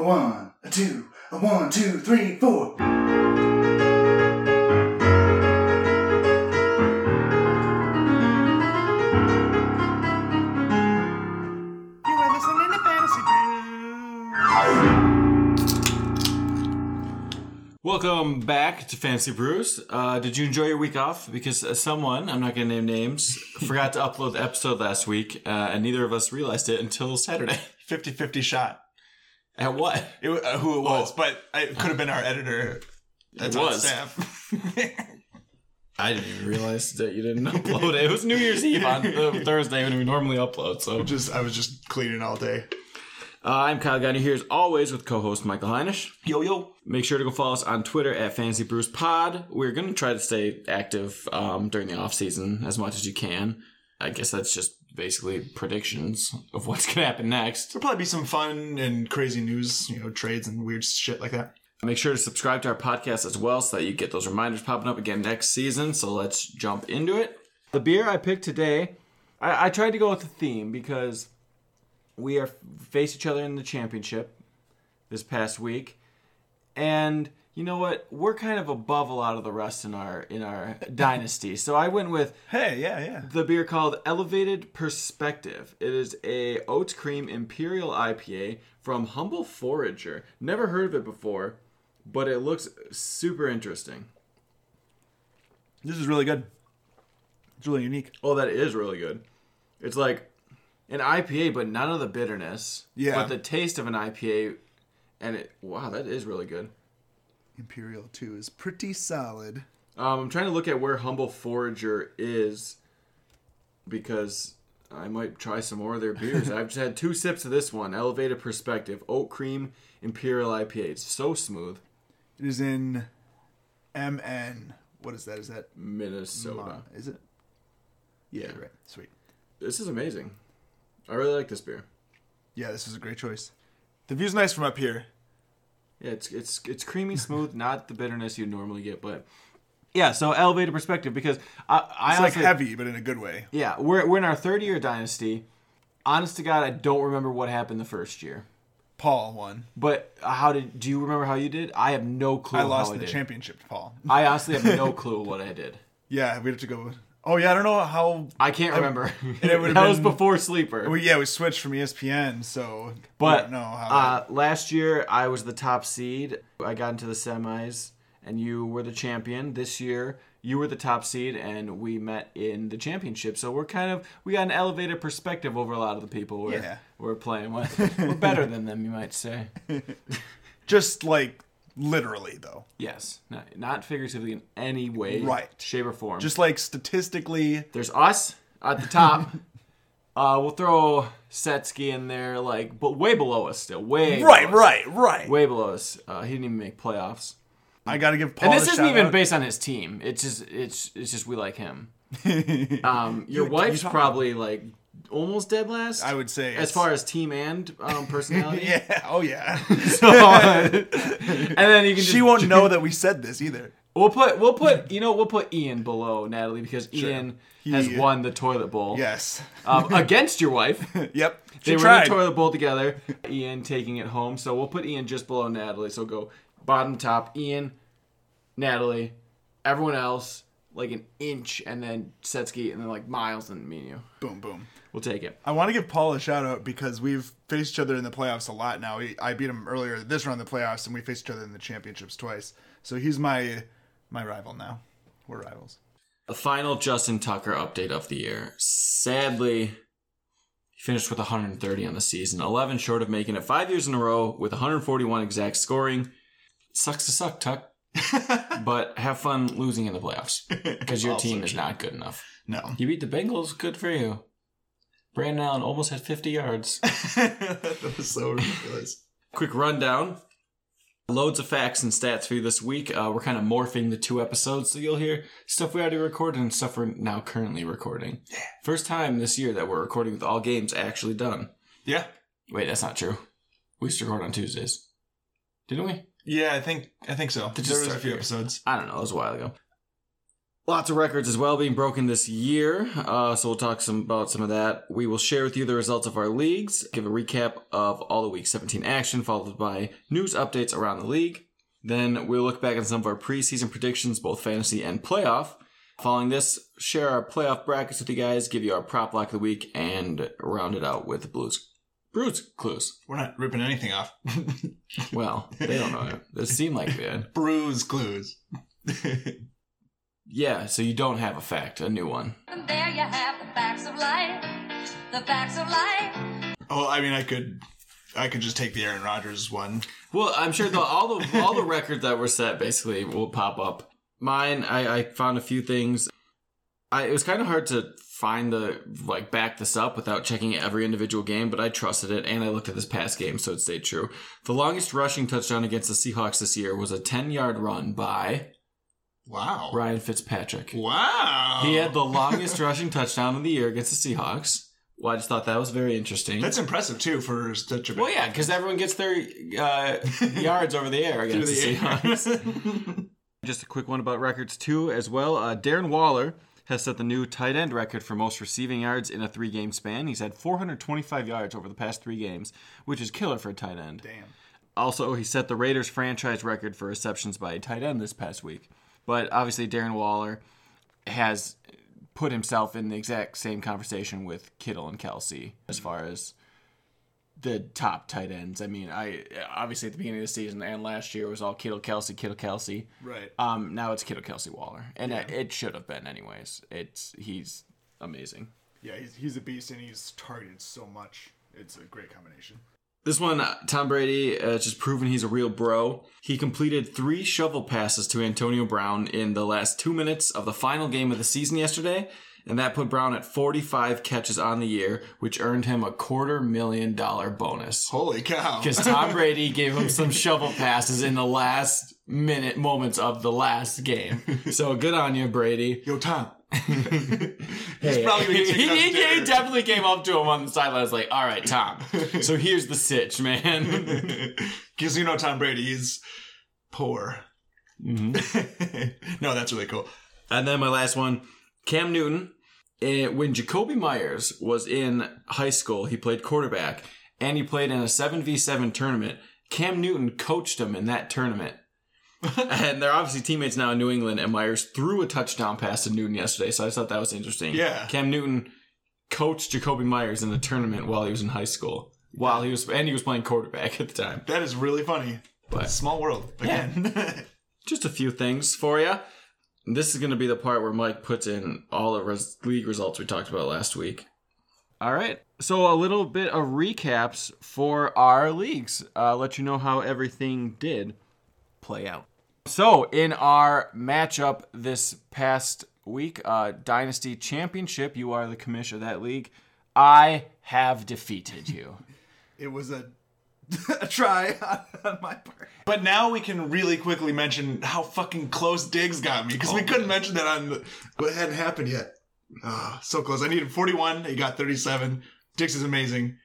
a one, a two, a one, two, three, four. You are listening to Fantasy Brews. Welcome back to Fancy Brews. Uh, did you enjoy your week off? Because uh, someone, I'm not going to name names, forgot to upload the episode last week, uh, and neither of us realized it until Saturday. 50 50 shot. At what? It, uh, who it was, but it could have been our editor. That's It was. staff. I didn't even realize that you didn't upload it. It was New Year's Eve on uh, Thursday when we normally upload. So just I was just cleaning all day. uh, I'm Kyle Gunner here as always with co-host Michael Heinisch. Yo yo. Make sure to go follow us on Twitter at Fantasy Brews Pod. We're going to try to stay active um, during the off season as much as you can. I guess that's just basically predictions of what's going to happen next. There'll probably be some fun and crazy news, you know, trades and weird shit like that. Make sure to subscribe to our podcast as well so that you get those reminders popping up again next season. So let's jump into it. The beer I picked today, I, I tried to go with a theme because we are face each other in the championship this past week, and you know what? We're kind of above a lot of the rest in our in our dynasty. So I went with Hey, yeah, yeah. the beer called Elevated Perspective. It is a oats cream imperial IPA from Humble Forager. Never heard of it before, but it looks super interesting. This is really good. It's really unique. Oh, that is really good. It's like an IPA, but none of the bitterness. Yeah. But the taste of an IPA, and it wow, that is really good. Imperial 2 is pretty solid. Um, I'm trying to look at where Humble Forager is because I might try some more of their beers. I've just had two sips of this one, Elevated Perspective, Oat Cream Imperial IPA. It's so smooth. It is in MN. What is that? Is that Minnesota. Is it? Yeah. Right. Sweet. This is amazing. I really like this beer. Yeah, this is a great choice. The view's nice from up here. Yeah, it's it's it's creamy, smooth, not the bitterness you normally get, but yeah. So elevated perspective because I, I It's like heavy, but in a good way. Yeah, we're we're in our third year dynasty. Honest to God, I don't remember what happened the first year. Paul won. But how did? Do you remember how you did? I have no clue. I lost in the did. championship to Paul. I honestly have no clue what I did. Yeah, we have to go. Oh yeah, I don't know how. I can't remember. it would've that was before sleeper. We, yeah, we switched from ESPN, so I But don't know how. uh, last year I was the top seed. I got into the semis, and you were the champion. This year you were the top seed, and we met in the championship. So we're kind of we got an elevated perspective over a lot of the people we're Yeah. we're playing with. we're better than them, you might say. just like literally though, Yes, not, not figuratively in any way, Right. shape, or form. just like statistically. There's us at the top. uh, we'll throw Setsky in there, like, but way below us still. Way Right, below us. right, right. Way below us. Uh, he didn't even make playoffs. I got to give Paul. And this isn't even out. based on his team. It's just it's it's just we like him. Um, your You- wife's you probably like almost dead last. I would say as far as team and um, personality. yeah. Oh yeah. So, and then you can just she won't know that we said this either. We'll put we'll put you know we'll put Ian below Natalie because Ian has won the toilet bowl. Yes. um, against your wife. Yep. They She were tried. in the toilet bowl together. Ian taking it home. So we'll put Ian just below Natalie. So go bottom top. Ian, Natalie, everyone else like an inch, and then Setsky, and then like Miles and me and you. boom, boom. We'll take it. I want to give Paul a shout out because we've faced each other in the playoffs a lot now. He, I beat him earlier this round of the playoffs, and we faced each other in the championships twice. So he's my my rival now. We're rivals. The final Justin Tucker update of the year. Sadly, he finished with 130 on the season, 11 short of making it five years in a row with 141 exact scoring. Sucks to suck, Tuck. but have fun losing in the playoffs because your Also team is true. not good enough. No. You beat the Bengals. Good for you. Brandon Allen almost had 50 yards. that was so ridiculous. Quick rundown. Loads of facts and stats for you this week. Uh, we're kind of morphing the two episodes, so you'll hear stuff we already recorded and stuff we're now currently recording. Yeah. First time this year that we're recording with all games actually done. Yeah. Wait, that's not true. We used to record on Tuesdays. Didn't we? Yeah, I think I think so. just There was a few here. episodes. I don't know. It was a while ago. Lots of records as well being broken this year, uh, so we'll talk some about some of that. We will share with you the results of our leagues, give a recap of all the Week 17 action, followed by news updates around the league. Then we'll look back at some of our preseason predictions, both fantasy and playoff. Following this, share our playoff brackets with you guys, give you our prop lock of the week, and round it out with the Blues Bruce clues. We're not ripping anything off. Well, they don't know it. It seemed like they did. Bruise clues. Yeah, so you don't have a fact, a new one. And there you have the facts of life. The facts of life. Oh, I mean, I could, I could just take the Aaron Rodgers one. Well, I'm sure the, all the all the records that were set basically will pop up. Mine, I, I found a few things. I, it was kind of hard to find the like back this up without checking every individual game, but I trusted it and I looked at this past game, so it stayed true. The longest rushing touchdown against the Seahawks this year was a 10 yard run by Wow. Ryan Fitzpatrick. Wow. He had the longest rushing touchdown of the year against the Seahawks. Well, I just thought that was very interesting. That's impressive too for such a. Big Well, yeah, because everyone gets their uh, yards over the air against the, the. Seahawks. just a quick one about records too, as well. Uh, Darren Waller has set the new tight end record for most receiving yards in a three-game span. He's had 425 yards over the past three games, which is killer for a tight end. Damn. Also, he set the Raiders franchise record for receptions by a tight end this past week. But obviously, Darren Waller has put himself in the exact same conversation with Kittle and Kelsey as far as the top tight ends. I mean, I obviously at the beginning of the season and last year it was all Kittle Kelsey, Kittle Kelsey. Right. Um, now it's Kittle Kelsey Waller, and it, it should have been anyways. It's he's amazing. Yeah, he's, he's a beast and he's targeted so much. It's a great combination. This one, uh, Tom Brady uh, just proven he's a real bro. He completed three shovel passes to Antonio Brown in the last two minutes of the final game of the season yesterday, and that put Brown at 45 catches on the year, which earned him a quarter million dollar bonus. Holy cow. Because Tom Brady gave him some shovel passes in the last minute moments of the last game. So good on you, Brady. Yo, Tom. Hey, he, he- he definitely came up to him on the sideline. Was like, "All right, Tom. So here's the sitch, man." Because you know Tom Brady is poor. no, that's really cool. And then my last one, Cam Newton. eh, when Jakobi Meyers was in high school, he played quarterback and he played in a 7v7 tournament. Cam Newton coached him in that tournament. and they're obviously teammates now in New England, and Meyers threw a touchdown pass to Newton yesterday, so I thought that was interesting. Yeah. Cam Newton coached Jakobi Meyers in the tournament while he was in high school. While he was and he was playing quarterback at the time. That is really funny. But Small world. Again. just a few things for you. This is going to be the part where Mike puts in all the res- league results we talked about last week. All right. So a little bit of recaps for our leagues. Uh, let you know how everything did play out. So in our matchup this past week, uh, Dynasty Championship, you are the commissioner of that league. I have defeated you. it was a, a try on, on my part. But now we can really quickly mention how fucking close Diggs got me because we couldn't mention that on the. What hadn't happened yet. Ah, so close. I needed 41. He got 37. Diggs is amazing.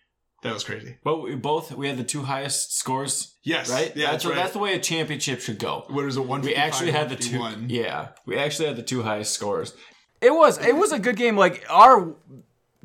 That was crazy. But we both we had the two highest scores. Yes. right. Yeah, that's that's right. that's the way a championship should go. What is it? One. We actually had the two. Yeah, we actually had the two highest scores. It was it was a good game. Like our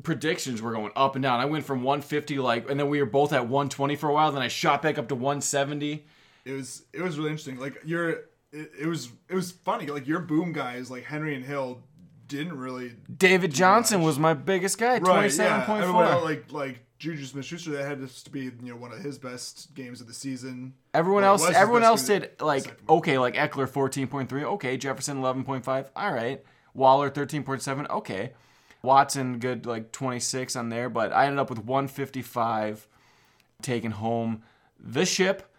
predictions were going up and down. I went from 150 like, and then we were both at 120 for a while. Then I shot back up to 170. it was it was really interesting. Like your it, it was it was funny. Like your boom guys like Henry and Hill didn't really David Johnson was my biggest guy, right. Yeah, 27.4. everyone like like Juju Smith-Schuster that had this to be you know one of his best games of the season. Everyone Well, else, everyone else did like okay, like Ekeler fourteen point three, okay, Jefferson eleven point five, all right, Waller thirteen point seven, okay, Watson good like twenty six on there, but I ended up with one fifty five, taking home the ship,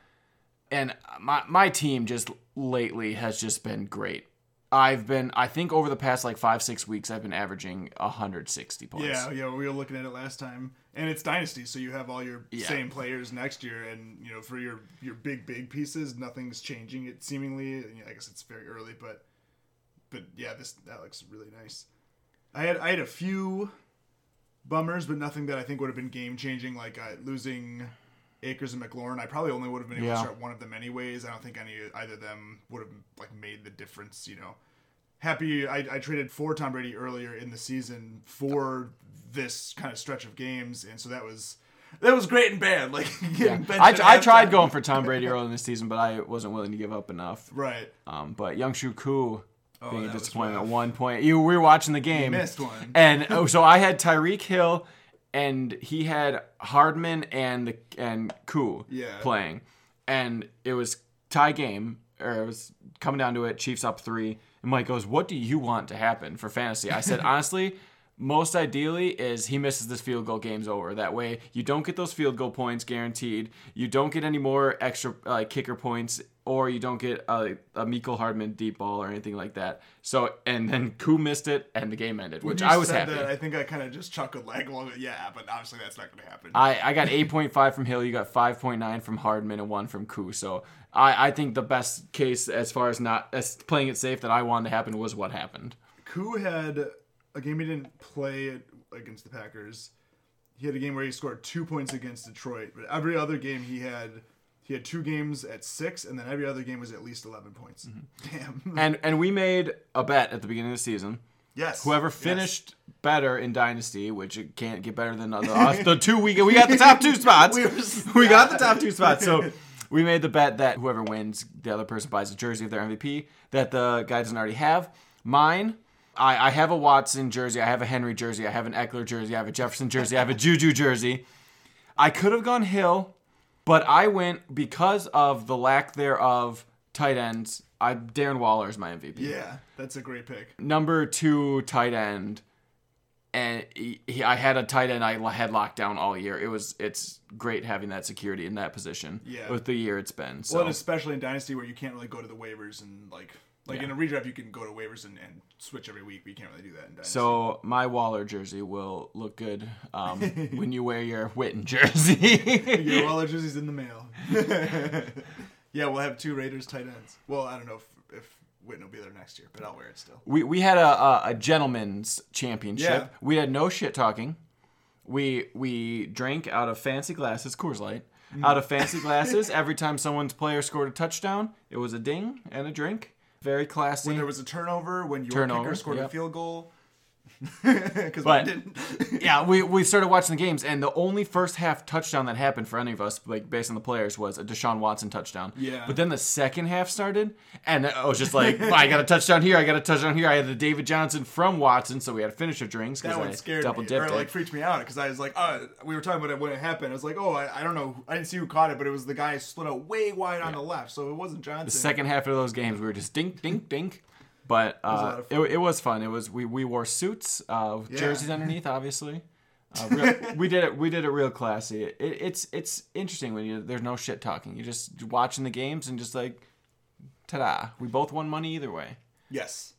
and my my team just lately has just been great. I've been, I think over the past like five six weeks, I've been averaging hundred sixty points. Yeah, yeah, we were looking at it last time, and it's dynasty, so you have all your Yeah. same players next year, and you know for your your big big pieces, nothing's changing. It seemingly, you know, I guess it's very early, but but yeah, this that looks really nice. I had I had a few bummers, but nothing that I think would have been game changing, like uh, losing Akers and McLaurin. I probably only would have been able Yeah. to start one of them anyways. I don't think any either of them would have like made the difference, you know. happy I, I traded for Tom Brady earlier in the season for this kind of stretch of games, and so that was that was great and bad. Like benched I, I tried going for Tom Brady early in the season, but I wasn't willing to give up enough. right. Um, but Younghoe Koo being a disappointment at one point. You we were watching the game. missed one. And oh, so I had Tyreek Hill and he had Hardman and the and Koo Yeah. playing. And it was tie game, or it was coming down to it, Chiefs up three. And Mike goes, What do you want to happen for fantasy? I said, honestly, most ideally is he misses this field goal, game's over. That way, you don't get those field goal points guaranteed. You don't get any more extra uh, kicker points, or you don't get a, a Mecole Hardman deep ball or anything like that. So, and then Koo missed it, and the game ended, which I was happy. That, I think I kind of just chuckled like, well, yeah, but obviously that's not going to happen. I, I got 8.5 from Hill. You got 5.9 from Hardman and one from Koo. So I, I think the best case as far as not as playing it safe that I wanted to happen was what happened. Koo had a game he didn't play against the Packers. He had a game where he scored two points against Detroit, but every other game he had he had two games at six, and then every other game was at least eleven points. Mm-hmm. Damn. And and we made a bet at the beginning of the season. yes. Whoever Yes. finished better in Dynasty, which it can't get better than the, the, the two we we got the top two spots. We we, got the top two spots. So we made the bet that whoever wins, the other person buys a jersey of their MVP that the guy doesn't already have. Mine, I, I have a Watson jersey, I have a Henry jersey, I have an Ekeler jersey, I have a Jefferson jersey, I have a Juju jersey. I could have gone Hill, but I went because of the lack thereof tight ends. I Darren Waller is my MVP Yeah, that's a great pick. number two tight end, and he, he- I had a tight end I had locked down all year. It was it's great having that security in that position. Yeah. with the year it's been. So Well, and especially in Dynasty where you can't really go to the waivers and like like in a redraft you can go to waivers and, and switch every week, but you can't really do that in Dynasty. so my Waller jersey will look good um, when you wear your Witten jersey. Your Waller jersey's in the mail. yeah, we'll have two Raiders tight ends. Well, I don't know if, if Witten will be there next year, but I'll wear it still. we we had a, a, a gentleman's championship. Yeah. We had no shit talking. We we drank out of fancy glasses, Coors Light. Mm. Out of fancy glasses, every time someone's player scored a touchdown, it was a ding and a drink. Very classy. When there was a turnover, when your Turnover, kicker scored a field goal. Because I didn't. yeah, we, we started watching the games, and the only first half touchdown that happened for any of us, like based on the players, was a Deshaun Watson touchdown. Yeah. But then the second half started, and I was just like, I got a touchdown here, I got a touchdown here. I had the David Johnson from Watson, so we had to finish our drinks That because one I scared double dipped or it. like freaked me out because I was like, oh, we were talking about it when it happened. I was like, oh, I, I don't know, I didn't see who caught it, but it was the guy split out way wide on the left, so it wasn't Johnson. the second half of those games, we were just dink, dink, dink. But uh, lot of it, it was fun. It was we, we wore suits, uh, Yeah. jerseys underneath, obviously. Uh, real, we did it. We did it real classy. It, it's it's interesting when you there's no shit talking. You're just watching the games and just like, ta-da! We both won money either way. Yes.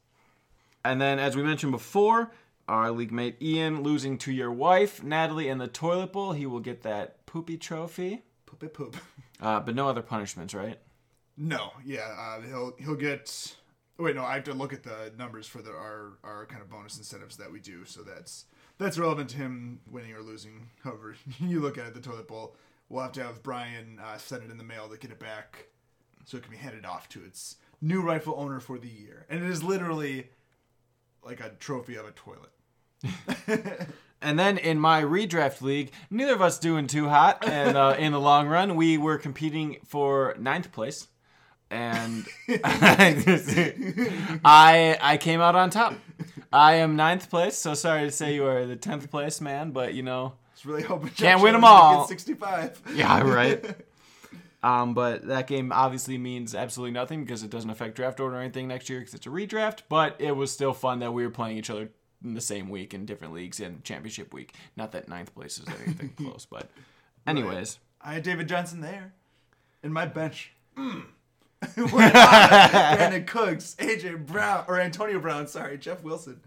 And then, as we mentioned before, our league mate Ian losing to your wife Natalie in the toilet bowl. He will get that poopy trophy, Poopy poop. uh, but no other punishments, right? No, yeah, uh, he'll he'll get. Wait, no, I have to look at the numbers for the our our kind of bonus incentives that we do. So that's that's relevant to him winning or losing. However, you look at it, the toilet bowl. We'll have to have Brian uh, send it in the mail to get it back, so it can be handed off to its new rightful owner for the year. And it is literally like a trophy of a toilet. And then in my redraft league, neither of us doing too hot, and uh, in the long run, we were competing for ninth place, and I I came out on top. I am ninth place, so sorry to say you are the tenth place man, but you know, It's really hoping Can't win 'em Allen all. Sixty-five. yeah, right. Um, but that game obviously means absolutely nothing because it doesn't affect draft order or anything next year because it's a redraft. But it was still fun that we were playing each other in the same week in different leagues in championship week. Not that ninth place is anything close, but anyways. I had David Johnson there in my bench. Mm. Brandin Cooks, AJ Brown, or Antonio Brown, sorry, Jeff Wilson.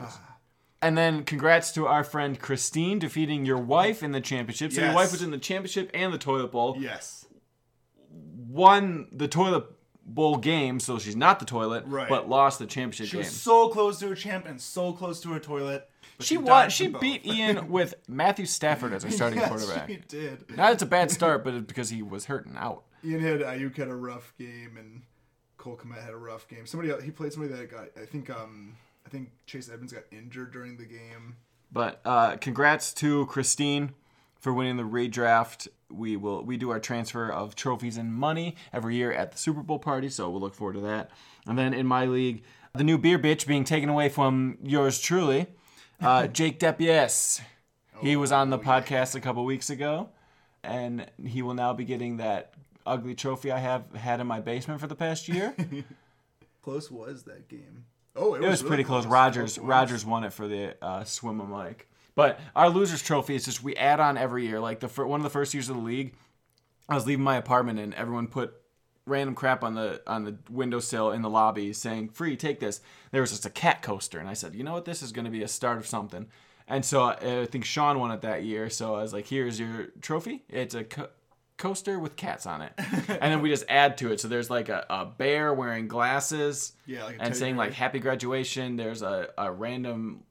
Ah. And then congrats to our friend Christine defeating your wife in the championship. So your Yes. wife was in the championship and the toilet bowl. Yes. Won the toilet bowl game, so she's not the toilet, Right. but lost the championship She game. was so close to a champ and so close to a toilet. But she won. She beat Ian with Matthew Stafford as her starting yes, quarterback. She did. Now it's a bad start, but it's because he was hurting out. Ian had Aiyuk had a rough game and Cole Kmet had a rough game. Somebody else, he played somebody that got I think um I think Chase Edmonds got injured during the game. But uh, congrats to Christine for winning the redraft. We will we do our transfer of trophies and money every year at the Super Bowl party, so we'll look forward to that. And then in my league, the new beer bitch being taken away from yours truly, uh, Jake Depies. He was on the podcast a couple weeks ago, and he will now be getting that ugly trophy I have had in my basement for the past year. Close was that game? Oh, It was really pretty close. Rodgers Rodgers won it for the uh, swim and Mike. But our losers trophy is just we add on every year. Like the fir- one of the first years of the league, I was leaving my apartment and everyone put random crap on the on the windowsill in the lobby saying free take this. There was just a cat coaster and I said, you know what, this is going to be a start of something. And so I, I think Sean won it that year. So I was like, here's your trophy. It's a co- coaster with cats on it, and then we just add to it. So there's like a, a bear wearing glasses Yeah, like and saying like happy graduation there's a, a random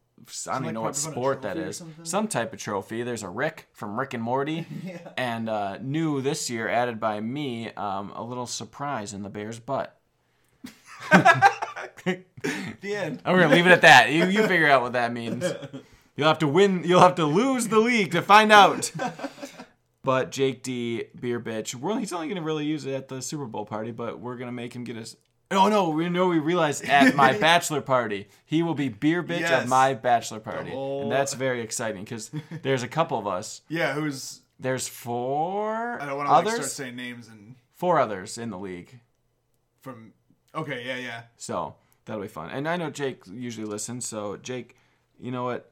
I don't like even know what put on a sport that is. Some type of trophy. There's a Rick from Rick and Morty, and uh, new this year, added by me, um, a little surprise in the bear's butt. The end. We're gonna leave it at that. You you figure out what that means. You'll have to win. You'll have to lose the league to find out. But Jake D, beer bitch. Well, he's only gonna really use it at the Super Bowl party, but we're gonna make him get us. Oh no, we know we realized at my bachelor party he will be beer bitch at my bachelor party, whole- and that's very exciting because there's a couple of us. Yeah, who's There's four I don't want to like, others, start saying names and four others in the league. from. Okay, yeah, yeah. So that'll be fun. And I know Jake usually listens. So Jake, you know what?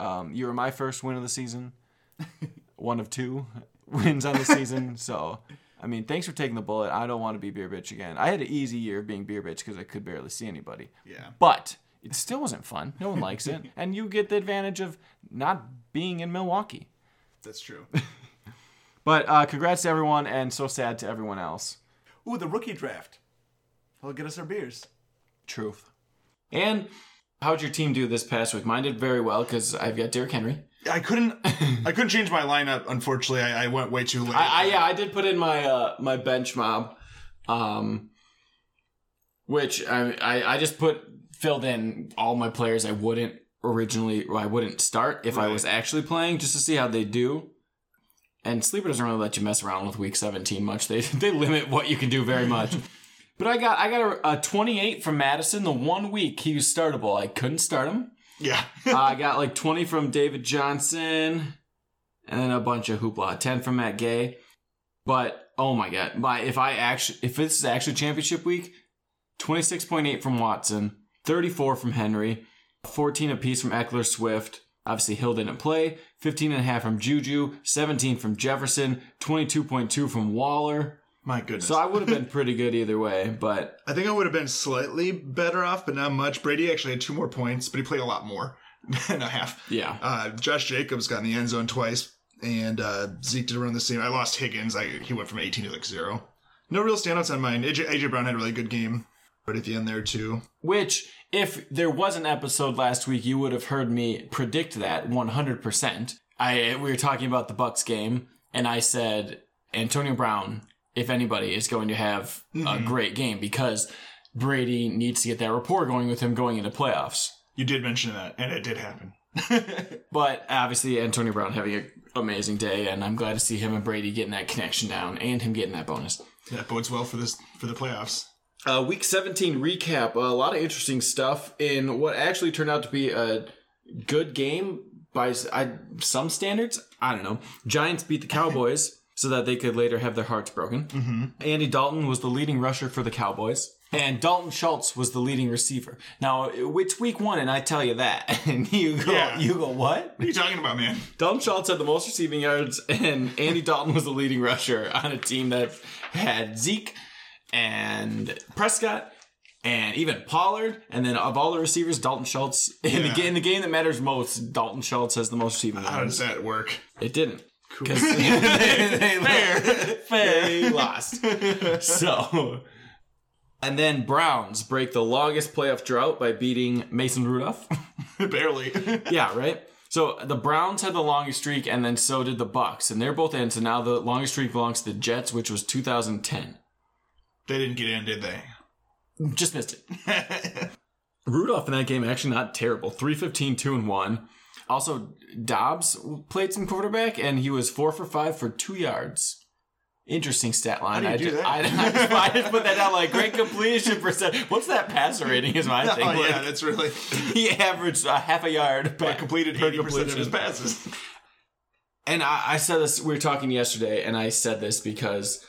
Um, you were my first win of the season. One of two wins on the season. So I mean, thanks for taking the bullet. I don't want to be beer bitch again. I had an easy year of being beer bitch because I could barely see anybody. Yeah. But it still wasn't fun. No one likes it, and you get the advantage of not being in Milwaukee. That's true. But uh, congrats to everyone, and so sad to everyone else. Ooh, the rookie draft. He'll get us our beers. Truth. And how'd your team do this past week? Mine did very well because I've got Derrick Henry. I couldn't. I couldn't change my lineup. Unfortunately, I, I went way too late. I, I yeah, I did put in my uh, my bench mob, um, which I, I I just put filled in all my players I wouldn't originally or I wouldn't start if I was actually playing just to see how they do. And sleeper doesn't really let you mess around with week 17 much. They they limit what you can do very much. but I got I got a, a 28 from Madison the one week he was startable. I couldn't start him. Yeah. Uh, I got like 20 from David Johnson, and then a bunch of hoopla. 10 from Matt Gay. But oh my god, my if I actually if this is actually championship week, 26.8 from Watson, 34 from Henry, 14 apiece from Ekeler Swift. Obviously Hill didn't play. 15 and a half from Juju, 17 from Jefferson, 22.2 from Waller. My goodness. So I would have been pretty good either way, but I think I would have been slightly better off, but not much. Brady actually had two more points, but he played a lot more than a half. yeah. Uh, Josh Jacobs got in the end zone twice, and uh, Zeke did around the same. I lost Higgins. I, he went from 18 to like zero. No real standouts on mine. AJ, AJ Brown had a really good game, but at the end there too. Which, if there was an episode last week, you would have heard me predict that 100%. I we were talking about the Bucs game, and I said Antonio Brown, if anybody, is going to have a great game because Brady needs to get that rapport going with him going into playoffs. You did mention that, and it did happen. But obviously, Antonio Brown having an amazing day, and I'm glad to see him and Brady getting that connection down and him getting that bonus. That bodes well for this for the playoffs. Uh, week 17 recap. a lot of interesting stuff in what actually turned out to be a good game by s- I, some standards. I don't know. Giants beat the Cowboys so that they could later have their hearts broken. Mm-hmm. Andy Dalton was the leading rusher for the Cowboys. And Dalton Schultz was the leading receiver. Now, it's week one, and I tell you that, and you go, Yeah. you go, what? What are you talking about, man? Dalton Schultz had the most receiving yards, and Andy Dalton was the leading rusher on a team that had Zeke and Prescott and even Pollard. And then of all the receivers, Dalton Schultz in the Yeah. game, in the game that matters most, Dalton Schultz has the most receiving yards. How yards. does that work? It didn't. Because they, they, they lost. So, and then Browns break the longest playoff drought by beating Mason Rudolph. Barely. yeah, right. So the Browns had the longest streak, and then so did the Bucs, and they're both in. So now the longest streak belongs to the Jets, which was 2010. They didn't get in, did they? Just missed it. Rudolph in that game actually not terrible. 315, 2 and 1. Also, Dobbs played some quarterback and he was 4 for 5 for 2 yards. Interesting stat line. How do you I, do ju- that? I, I just, put that down like great completion percent. What's that passer rating? Is my oh, thing. oh Like, yeah, that's really he averaged a half a yard but completed eighty percent of his passes. And I, I said this, we were talking yesterday, and I said this because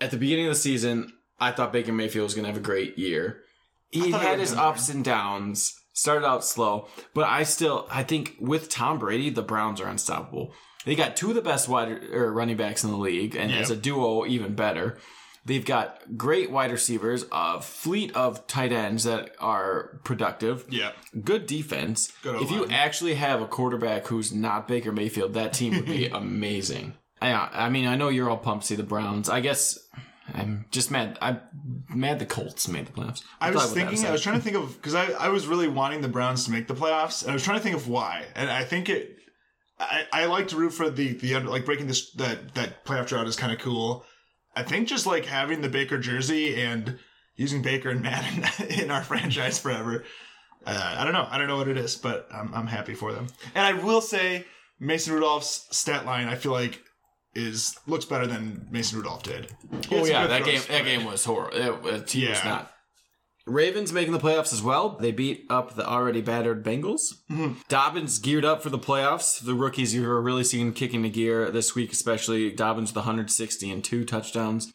at the beginning of the season, I thought Baker Mayfield was going to have a great year. He had his ups and downs, started out slow, but I still, I think with Tom Brady, the Browns are unstoppable. They got two of the best wide or running backs in the league, and as a duo, even better. They've got great wide receivers, a fleet of tight ends that are productive Yeah. good defense. Good if you actually have a quarterback who's not Baker Mayfield, that team would be amazing. I, I mean, I know you're all pumped to see the Browns. I guess I'm just mad. I'm mad the Colts made the playoffs. I We'll was talk about that in a thinking, I was trying to think of because I, I was really wanting the Browns to make the playoffs, and I was trying to think of why. And I think it, I, I like to root for the the under, like breaking this that that playoff drought is kind of cool. I think just like having the Baker jersey and using Baker and Madden in our franchise forever. Uh, I don't know. I don't know what it is, but I'm I'm happy for them. And I will say Mason Rudolph's stat line I feel like is looks better than Mason Rudolph did. He Oh yeah, that throws, game. That game was horrible. It, it, he was Yeah. not. Ravens making the playoffs as well. They beat up the already battered Bengals. Mm-hmm. Dobbins geared up for the playoffs. The rookies you are really seeing kicking the gear this week, especially Dobbins with 160 and two touchdowns. And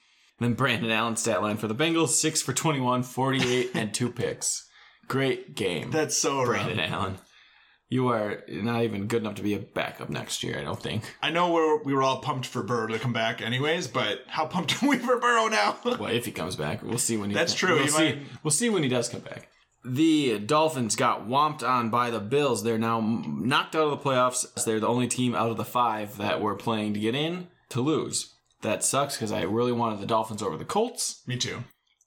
then Brandon Allen stat line for the Bengals: six for 21, 48, and two picks. Great game, That's so rough. Brandon Allen. You are not even good enough to be a backup next year. I don't think. I know we're, we were all pumped for Burrow to come back, anyways. But how pumped are we for Burrow now? Well, if he comes back, we'll see when he. That's true, We'll see. might- We'll see when he does come back. The Dolphins got whomped on by the Bills. They're now knocked out of the playoffs. They're the only team out of the five that were playing to get in to lose. That sucks because I really wanted the Dolphins over the Colts, Me too.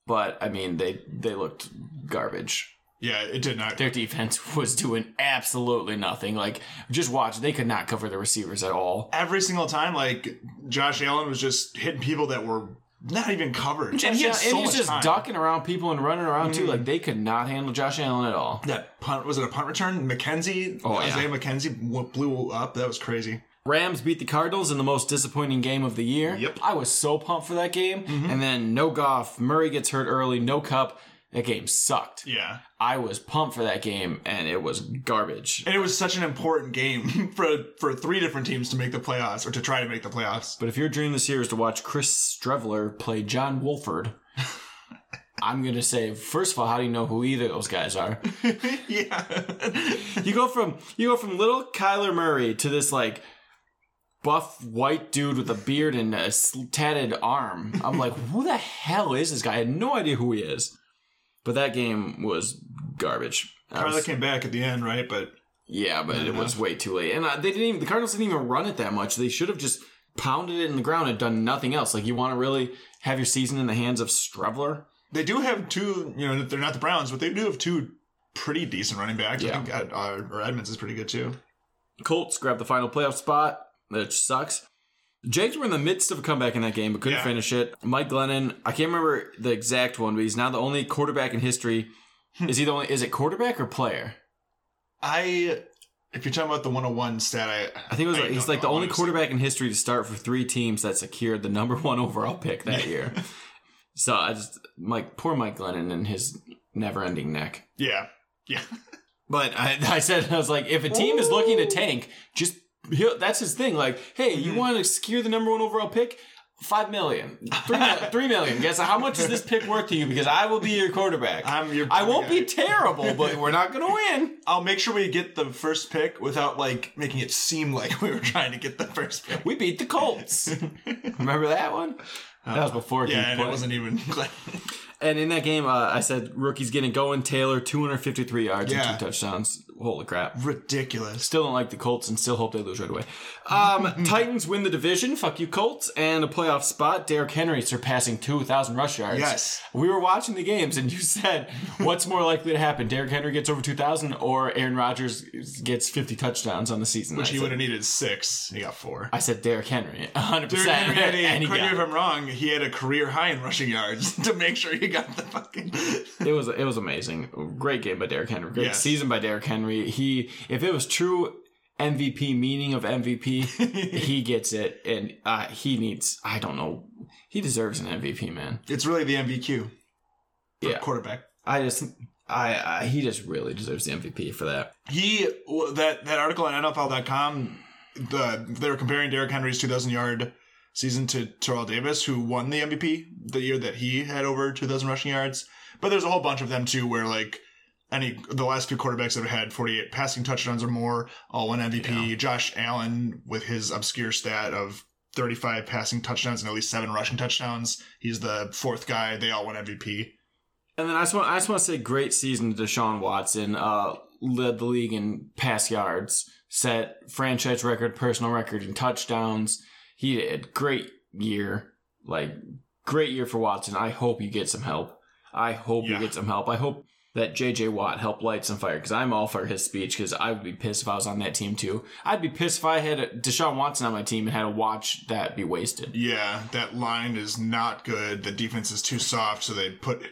but I mean they they looked garbage. Yeah, it did not. Their defense was doing absolutely nothing. Like just watch, they could not cover the receivers at all. Every single time, like Josh Allen was just hitting people that were not even covered, and he had so and he's much just time. ducking around people and running around too. Like they could not handle Josh Allen at all. That punt was it a punt return? McKenzie, Oh, yeah. Isaiah McKenzie blew up. That was crazy. Rams beat the Cardinals in the most disappointing game of the year. Yep. Mm-hmm. I was so pumped for that game. And then no Goff, Murray gets hurt early, no Kupp. That game sucked. Yeah, I was pumped for that game, and it was garbage. and it was such an important game for for three different teams to make the playoffs or to try to make the playoffs. But if your dream this year is to watch Chris Streveler play John Wolford, I'm gonna say first of all, how do you know who either of those guys are? yeah, You go from you go from little Kyler Murray to this like buff white dude with a beard and a tatted arm. I'm like, who the hell is this guy? I had no idea who he is. But that game was garbage. I Carla was- came back at the end, right? But yeah, but it was way too late, and uh, they didn't. Even, the Cardinals didn't even run it that much. They should have just pounded it in the ground and done nothing else. Like you want to really have your season in the hands of Streveler. they do have two. You know, they're not the Browns, but they do have two pretty decent running backs. Yeah. I think uh, or Edmonds is pretty good too. Colts grab the final playoff spot, which sucks. Jags were in the midst of a comeback in that game, but couldn't Yeah. finish it. Mike Glennon, I can't remember the exact one, but he's now the only quarterback in history. Hmm. is he the only? Is it quarterback or player? I, if you're talking about the 101 stat, I, I think it was. I he's like the only honestly. quarterback in history to start for three teams that secured the number one overall pick that year. So I just Mike, poor Mike Glennon and his never-ending neck. Yeah, yeah. But I, I said I was like, if a team is looking to tank, just that's his thing. Like, hey, you want to secure the number one overall pick? Five million, three, three million. Guess how much is this pick worth to you? Because I will be your quarterback. I'm your- I won't be terrible, but we're not going to win. I'll make sure we get the first pick without like making it seem like we were trying to get the first pick. We beat the Colts. Remember that one? That was before. Yeah, and it wasn't even. And in that game, uh, I said rookies getting going. Taylor, 253 yards Yeah. and two touchdowns. Holy crap. Ridiculous. Still don't like the Colts and still hope they lose right away. Um, Titans win the division. Fuck you, Colts. And a playoff spot. Derrick Henry surpassing 2,000 rush yards. Yes. We were watching the games and you said, what's more likely to happen? Derrick Henry gets over 2,000 or Aaron Rodgers gets 50 touchdowns on the season? Which I he said- would have needed six. He got four. I said Derrick Henry, 100%. Derrick Henry had a, and he correct me got if I'm wrong, he had a career high in rushing yards to make sure he got the fucking. It was it was amazing. Great game by Derrick Henry. Great Yes. season by Derrick Henry. He if it was true MVP meaning of MVP, he gets it, and uh, he needs. I don't know. He deserves an MVP, man. It's really the MVQ Yeah. quarterback. I just. I, I he just really deserves the MVP for that. He that that article on NFL.com, the they were comparing Derrick Henry's 2,000 yard season to Terrell Davis, who won the MVP the year that he had over 2,000 rushing yards. But there's a whole bunch of them too, where like any the last few quarterbacks that have had 48 passing touchdowns or more all won MVP. Josh Allen with his obscure stat of 35 passing touchdowns and at least seven rushing touchdowns. He's the fourth guy. They all won MVP. And then I just want I just want to say great season to Deshaun Watson. Uh, led the league in pass yards, set franchise record, personal record in touchdowns. He did great year, like great year for Watson. I hope you get some help. I hope Yeah. you get some help. I hope that JJ Watt helped light some fire because I'm all for his speech because I would be pissed if I was on that team too. I'd be pissed if I had a, Deshaun Watson on my team and had to watch that be wasted. Yeah, that line is not good. The defense is too soft, so they put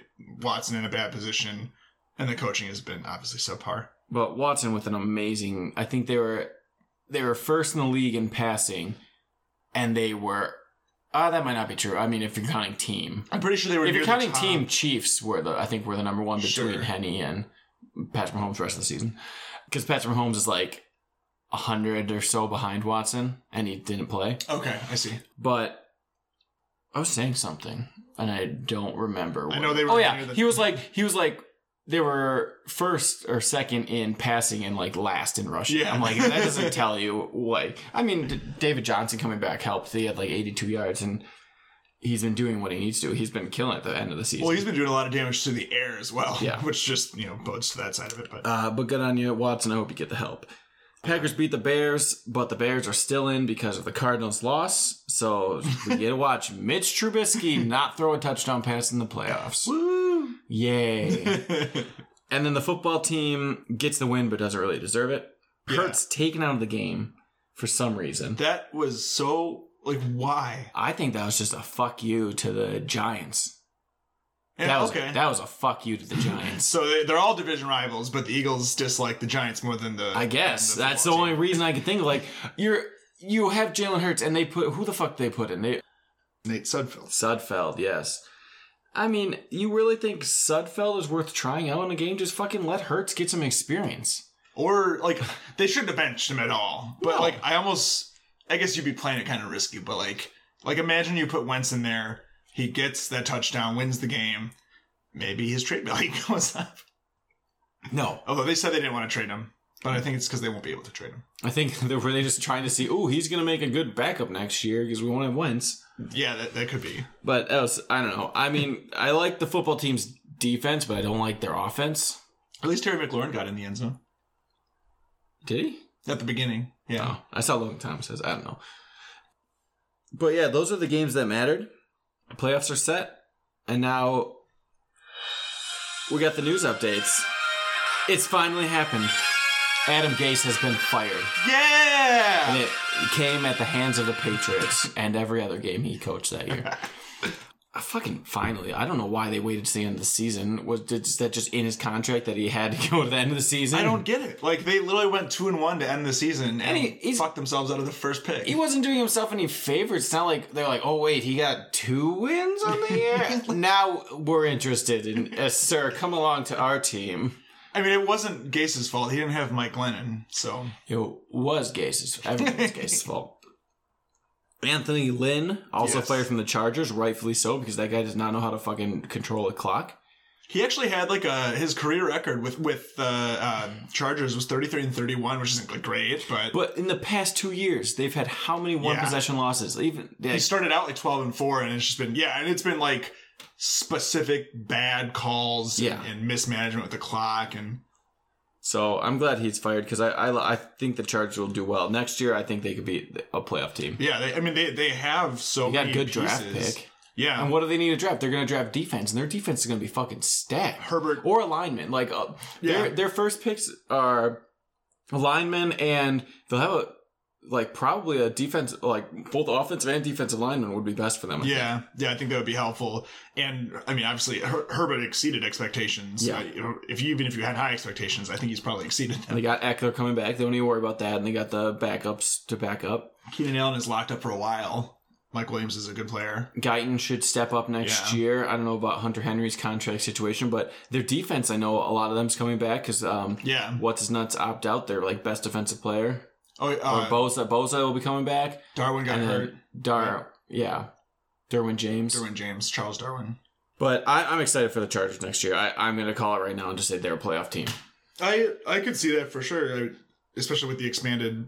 Watson in a bad position, and the coaching has been obviously subpar. But Watson with an amazing. I think they were they were first in the league in passing, and they were. Ah, that might not be true. I mean, if you're counting team, I'm pretty sure they were. if you're counting team, Chiefs were the I think were the number one between Sure. Henne and Patrick Mahomes the rest of the season, because Patrick Mahomes is like a hundred or so behind Watson, and he didn't play. Okay, I see. But I was saying something, and I don't remember. I know they were Oh yeah, the- he was like he was like they were first or second in passing and like last in rushing. Yeah. I'm like that doesn't tell you like. I mean, D- David Johnson coming back helped. He had like 82 yards and. He's been doing what he needs to. He's been killing it at the end of the season. Well, he's been doing a lot of damage to the air as well. Yeah. which just you know bodes to that side of it. But Uh, but good on you, Watson. I hope you get the help. Packers beat the Bears, but the Bears are still in because of the Cardinals' loss. So we get to watch Mitch Trubisky not throw a touchdown pass in the playoffs. woo! Yay. and then the football team gets the win, but doesn't really deserve it. Yeah. Hurts taken out of the game for some reason. that was so like why? I think that was just a fuck you to the Giants. Yeah, That was okay. that was a fuck you to the Giants. so they, they're all division rivals, but the Eagles dislike the Giants more than the. I guess than that's the football only reason I can think of. Like you're you have Jalen Hurts, and they put who the fuck they put in they Nate Sudfeld. Sudfeld. Yes, I mean you really think Sudfeld is worth trying out in a game? Just fucking let Hurts get some experience. Or like they shouldn't have benched him at all. But No. like I almost I guess you'd be playing it kind of risky, but like like imagine you put Wentz in there, he gets that touchdown, wins the game. Maybe his trade value goes up. No, Although they said they didn't want to trade him. But I think it's because they won't be able to trade him. I think they were they just trying to see. Oh, he's gonna make a good backup next year because we won't have Wentz. Yeah, that, that could be. But else, I don't know. I mean, I like the football team's defense, but I don't like their offense. At least Terry McLaurin got in the end zone. Did he? At the beginning. Yeah. Oh, I saw Logan Thomas says. I don't know. But yeah, those are the games that mattered. Playoffs are set, and now we got the news updates. It's finally happened. Adam Gase has been fired. Yeah! And it came at the hands of the Patriots and every other game he coached that year. Uh, fucking finally. I don't know why they waited to the end of the season. Was is that just in his contract that he had to go to the end of the season? I don't get it. Like they literally went two and one to end the season and, he- he's- fucked themselves out of the first pick. He wasn't doing himself any favors. It's not like they're like, oh wait, he got two wins on the year. now we're interested in, uh, sir, come along to our team. I mean, it wasn't Gase's fault. He didn't have Mike Glennon, so It was Gase's. Everything was Gase's fault. Anthony Lynn also Yes. fired from the Chargers, rightfully so, because that guy does not know how to fucking control a clock. he actually had like a his career record with with the uh, Chargers was thirty three and thirty one, which isn't great, but, But in the past two years, they've had how many one Yeah. possession losses? Even he started out like twelve and four, and it's just been yeah, and it's been like specific bad calls Yeah. and, and mismanagement with the clock, and So I'm glad he's fired because I, I I think the Chargers will do well next year. I think they could be a playoff team. Yeah, they, I mean they they have so They got many good draft pick. Yeah, And what do they need to draft? They're going to draft defense, and their defense is going to be fucking stacked. Herbert- or alignment. Like uh, Yeah. their their first picks are linemen, and they'll have a like probably a defense like both offensive and defensive linemen would be best for them. I think. Yeah, yeah, I think that would be helpful. And I mean, obviously, Her- Herbert exceeded expectations. Yeah. Uh, if you even if you had high expectations, I think he's probably exceeded And them. they got Ekeler coming back. They don't need to worry about that. And they got the backups to back up. Keenan Allen is locked up for a while. Mike Williams is a good player. Guyton should step up next Yeah. year. I don't know about Hunter Henry's contract situation, but their defense, I know a lot of them's coming back because um, Yeah. what's his nuts opt out. Their like best defensive player Oh, or uh, Bosa. Bosa will be coming back. Darwin got hurt. Dar, yeah, Derwin James. Darwin James, Charles Darwin. But I, I'm excited for the Chargers next year. I, I'm going to call it right now and just say they're a playoff team. I I could see that for sure, I- especially with the expanded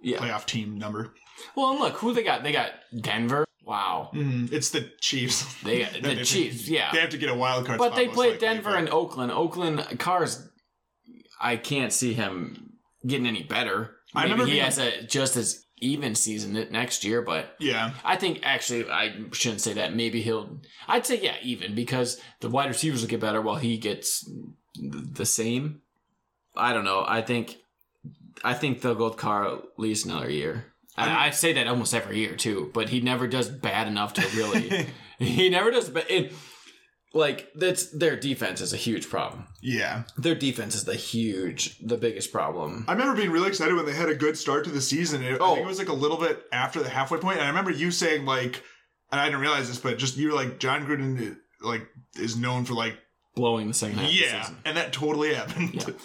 Yeah. playoff team number. Well, and look who they got. They got Denver. Wow. Mm, it's the Chiefs. They got the they- Chiefs. Yeah. They have to get a wild card. But they played Denver and Oakland. Oakland cars. I can't see him getting any better. I Maybe remember he being- has a just as even season it next year, but yeah, I think actually I shouldn't say that. Maybe he'll. I'd say yeah, even because the wide receivers will get better while he gets the same. I don't know. I think I think they'll go with Carr at least another year. I, I say that almost every year too, but he never does bad enough to really. he never does, but it like that's their defense is a huge problem. yeah. Their defense is the huge, the biggest problem. I remember being really excited when they had a good start to the season. It, I Oh. think it was like a little bit after the halfway point, and I remember you saying like, and I didn't realize this, but just you were like Jon Gruden like is known for like Blowing the second half. Of the yeah, season. and that totally happened. Yeah.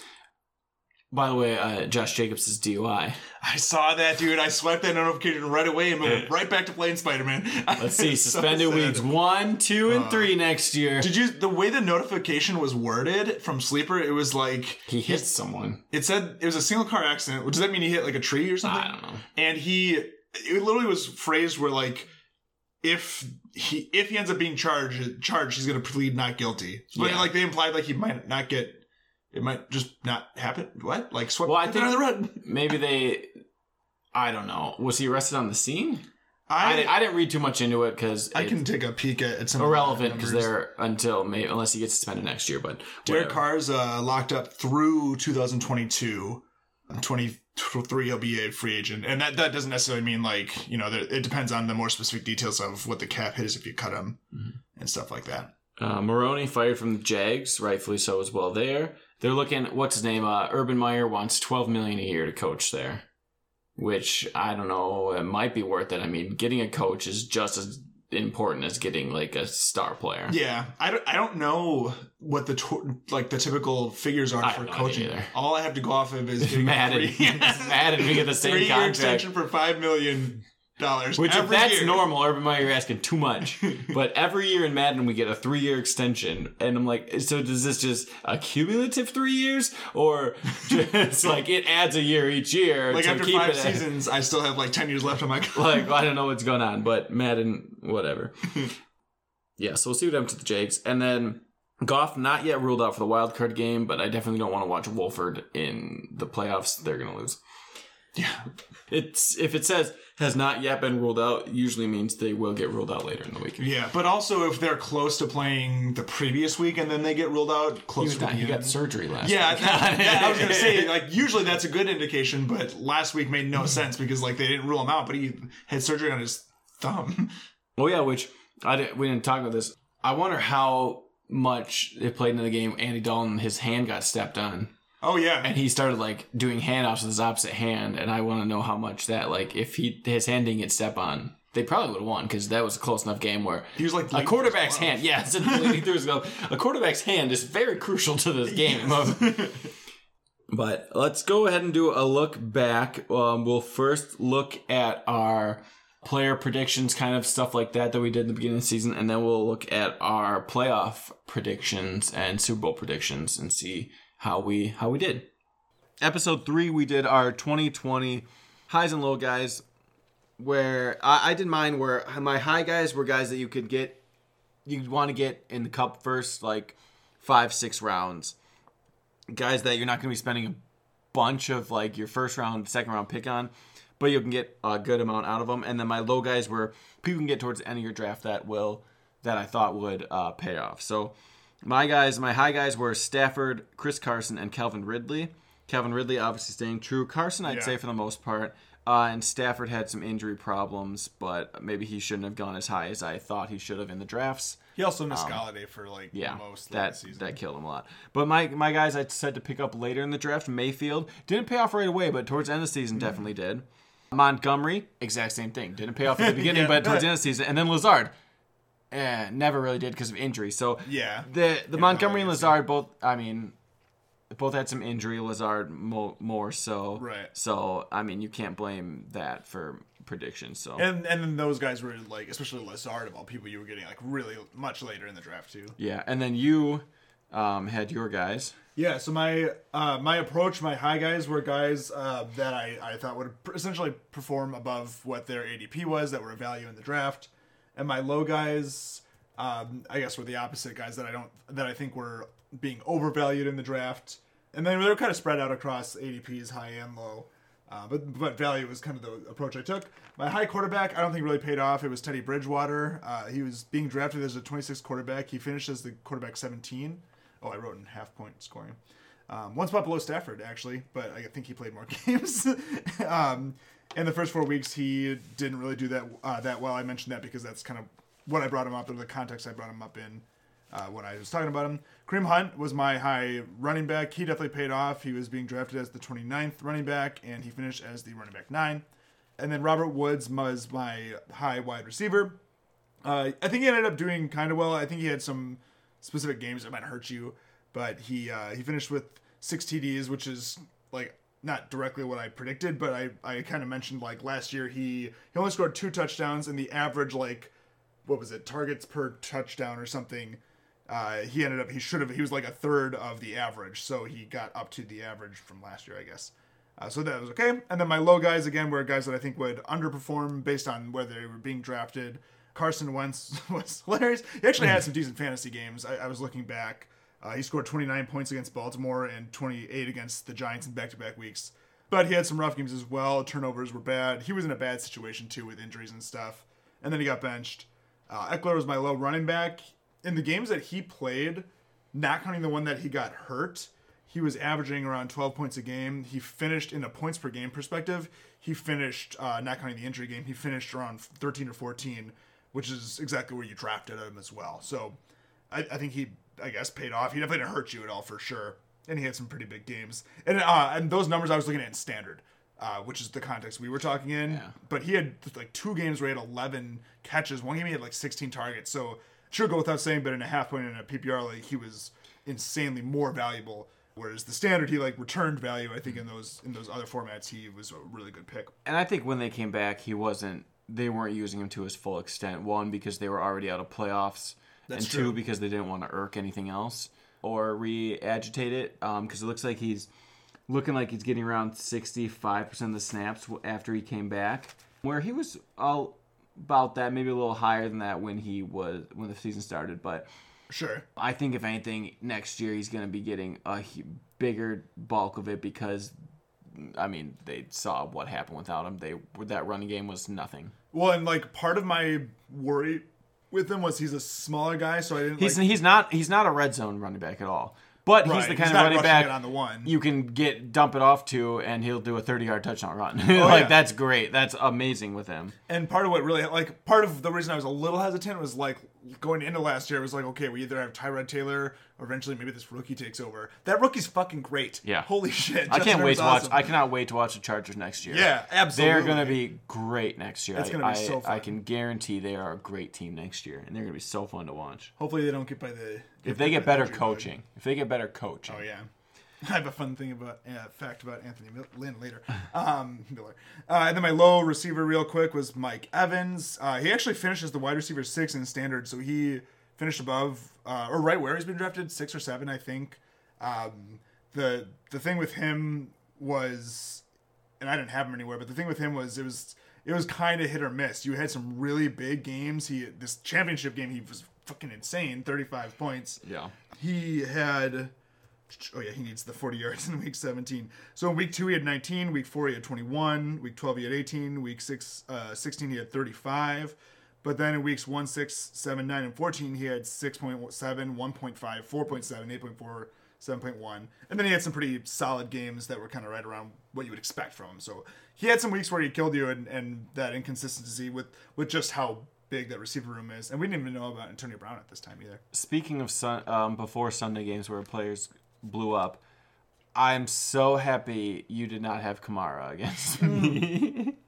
By the way, uh, Josh Jacobs is DUI. I saw that, dude. I swiped that notification right away and went right back to playing Spider Man. Let's see, suspended weeks one, two, and Uh, three next year. Did you the way the notification was worded from Sleeper? It was like He hit someone. it said it was a single car accident. Does that mean he hit like a tree or something? I don't know. and he it literally was phrased where like if he if he ends up being charged charged he's gonna plead not guilty but Yeah. like they implied like he might not get it might just not happen what like swept Well, I think- on the road Maybe they. I don't know. Was he arrested on the scene? I, I didn't, I didn't read too much into it because I can take a peek at, at some irrelevant because they're until maybe unless he gets suspended next year. But Derek whatever. Carr's uh, locked up through 2022 23 he'll be a free agent and that, that doesn't necessarily mean like you know there, it depends on the more specific details of what the cap hit is if you cut him Mm-hmm. and stuff like that Uh, Marrone fired from the Jags, rightfully so as well. There, they're looking. What's his name? Uh, Urban Meyer wants twelve million a year to coach there, which I don't know. It might be worth it. I mean, getting a coach is just as important as getting like a star player. Yeah, I don't, I don't know what the to- like the typical figures are I for coaching. either. All I have to go off of is getting Madden, a three, Madden, we get the same contract. extension for five million dollars. Which, if that's year. normal, Urban Meyer, you're asking too much. but every year in Madden, we get a three year extension. And I'm like, so does this just a cumulative three years? Or just like it adds a year each year? like after five it at- seasons, I still have like ten years left on my. like I don't know what's going on, but Madden, whatever. yeah, so we'll see what happens to the Jags, and then Goff not yet ruled out for the wild card game, but I definitely don't want to watch Wolford in the playoffs. They're gonna lose. Yeah, It's if it says has not yet been ruled out, usually means they will get ruled out later in the week. yeah, but also if they're close to playing the previous week and then they get ruled out was to he got surgery last. Yeah, week. that- that- I was gonna say like usually that's a good indication, but last week made no sense because like they didn't rule him out, but he had surgery on his thumb. Oh yeah, which I didn't, we didn't talk about this. I wonder how much it played into the game. Andy Dalton, his hand got stepped on. Oh yeah, and he started like doing handoffs with his opposite hand and i want to know how much that like if he his hand didn't get step on they probably would have won because that was a close enough game where he was like a quarterback's hand yeah through his glove. A quarterback's hand is very crucial to this game. But let's go ahead and do a look back. Um, we'll first look at our player predictions kind of stuff like that that we did in the beginning of the season and then we'll look at our playoff predictions and super bowl predictions and see how we how we did episode three we did our 2020 highs and low guys where I, I did mine where my high guys were guys that you could get you'd want to get in the cup first like five six rounds guys that you're not going to be spending a bunch of like your first round, second round pick on, but you can get a good amount out of them. And then my low guys were people can get towards the end of your draft that will that I thought would uh, pay off. So my guys, my high guys were Stafford, Chris Carson, and Calvin Ridley. Calvin Ridley obviously staying true. Carson, I'd Yeah. say for the most part. Uh, and Stafford had some injury problems, but maybe he shouldn't have gone as high as I thought he should have in the drafts. He also missed Golladay for like Um, Yeah, most of that the season. that killed him a lot. But my my guys I said to pick up later in the draft, Mayfield didn't pay off right away, but towards the end of the season Mm-hmm. definitely did. Montgomery, exact same thing, didn't pay off at the beginning, Yeah. but towards the end of the season, and then Lazard, eh, never really did because of injury. So Yeah. the the Montgomery and. Lazard both, I mean, both had some injury. Lazard mo- more so, Right. So I mean, you can't blame that for predictions. So and and then those guys were like, especially Lazard of all people, you were getting like really much later in the draft too. yeah, and then you um, had your guys. Yeah, so my uh, my approach, my high guys were guys uh, that I, I thought would pr- essentially perform above what their ADP was, that were a value in the draft, and my low guys, um, I guess, were the opposite guys that I don't that I think were being overvalued in the draft, and then they were kind of spread out across ADPs, high and low. Uh, but but value was kind of the approach I took. My high quarterback, I don't think really paid off. It was Teddy Bridgewater. Uh, he was being drafted as a 26th quarterback. He finished as the quarterback 17. Oh, I wrote in half point scoring. Um, one spot below Stafford, actually, but I think he played more games. um, in the first four weeks, he didn't really do that uh, that well. I mentioned that because that's kind of what I brought him up in the context I brought him up in uh, when I was talking about him. Kareem Hunt was my high running back. He definitely paid off. He was being drafted as the 29th running back, and he finished as the running back nine. And then Robert Woods was my high wide receiver. Uh, I think he ended up doing kind of well. I think he had some specific games that might hurt you, but he uh, he finished with six TDs, which is like not directly what I predicted, but I, I kind of mentioned like last year he he only scored two touchdowns and the average like what was it targets per touchdown or something. Uh, he ended up he should have he was like a third of the average, so he got up to the average from last year, I guess. Uh, so that was okay. And then my low guys again were guys that I think would underperform based on where they were being drafted. Carson Wentz was hilarious. He actually had some decent fantasy games. I, I was looking back. Uh, he scored 29 points against Baltimore and 28 against the Giants in back-to-back weeks. But he had some rough games as well. Turnovers were bad. He was in a bad situation too with injuries and stuff. And then he got benched. Uh, Ekeler was my low running back. In the games that he played, not counting the one that he got hurt, he was averaging around 12 points a game. He finished in a points per game perspective. He finished, uh, not counting the injury game, he finished around 13 or 14, which is exactly where you drafted him as well. So I, I think he, I guess, paid off. He definitely didn't hurt you at all for sure. And he had some pretty big games. And uh, and those numbers I was looking at in standard, uh, which is the context we were talking in. Yeah. But he had like two games where he had 11 catches. One game he had like 16 targets. So should go without saying, but in a half point in a PPR league, he was insanely more valuable. Whereas the standard, he like returned value. I think in those in those other formats, he was a really good pick. And I think when they came back, he wasn't. They weren't using him to his full extent. One because they were already out of playoffs, That's and two because they didn't want to irk anything else or re-agitate it. Um, because it looks like he's looking like he's getting around sixty-five percent of the snaps after he came back, where he was all about that, maybe a little higher than that when he was when the season started. But Sure. I think if anything, next year he's going to be getting a bigger bulk of it because, I mean, they saw what happened without him. They that running game was nothing. Well, and like part of my worry with him was he's a smaller guy, so I didn't. He's like, he's not he's not a red zone running back at all. But he's Right, the he's kind of not running back on the one. you can get dump it off to, and he'll do a thirty yard touchdown run. Oh, like Oh, yeah. that's great. That's amazing with him. And part of what really like part of the reason I was a little hesitant was like going into last year it was like okay we either have Tyrod Taylor or eventually maybe this rookie takes over. That rookie's fucking great. Yeah. Holy shit. I Justin can't wait to watch. I cannot wait to watch the Chargers next year. Yeah, absolutely. They're going to be great next year. It's I- gonna be I, so fun. I can guarantee they are a great team next year, and they're going to be so fun to watch. Hopefully they don't get by the If they get better bug. coaching, if they get better coaching, Oh yeah. I have a fun thing about uh, fact about Anthony Lynn later. Um, Miller. Uh, and then my low receiver, real quick, was Mike Evans. Uh, he actually finishes the wide receiver six in standard, so he finished above uh, or right where he's been drafted, six or seven, I think. Um, the the thing with him was, and I didn't have him anywhere, but the thing with him was it was it was kind of hit or miss. You had some really big games. He this championship game, he was fucking insane, thirty five points yeah. he had oh yeah, he needs the 40 yards in week 17. So in week two he had 19, week four he had 21, week 12 he had 18, week six, uh, 16 he had 35. But then in weeks 1, 6, 7, 9, and 14, he had 6.7, 1.5, 4.7, 8.4, 7.1. And then he had some pretty solid games that were kind of right around what you would expect from him. So he had some weeks where he killed you and, and that inconsistency with, with just how big that receiver room is. And we didn't even know about Antonio Brown at this time either. Speaking of sun, um, before Sunday games where players blew up, I'm so happy you did not have Kamara against me.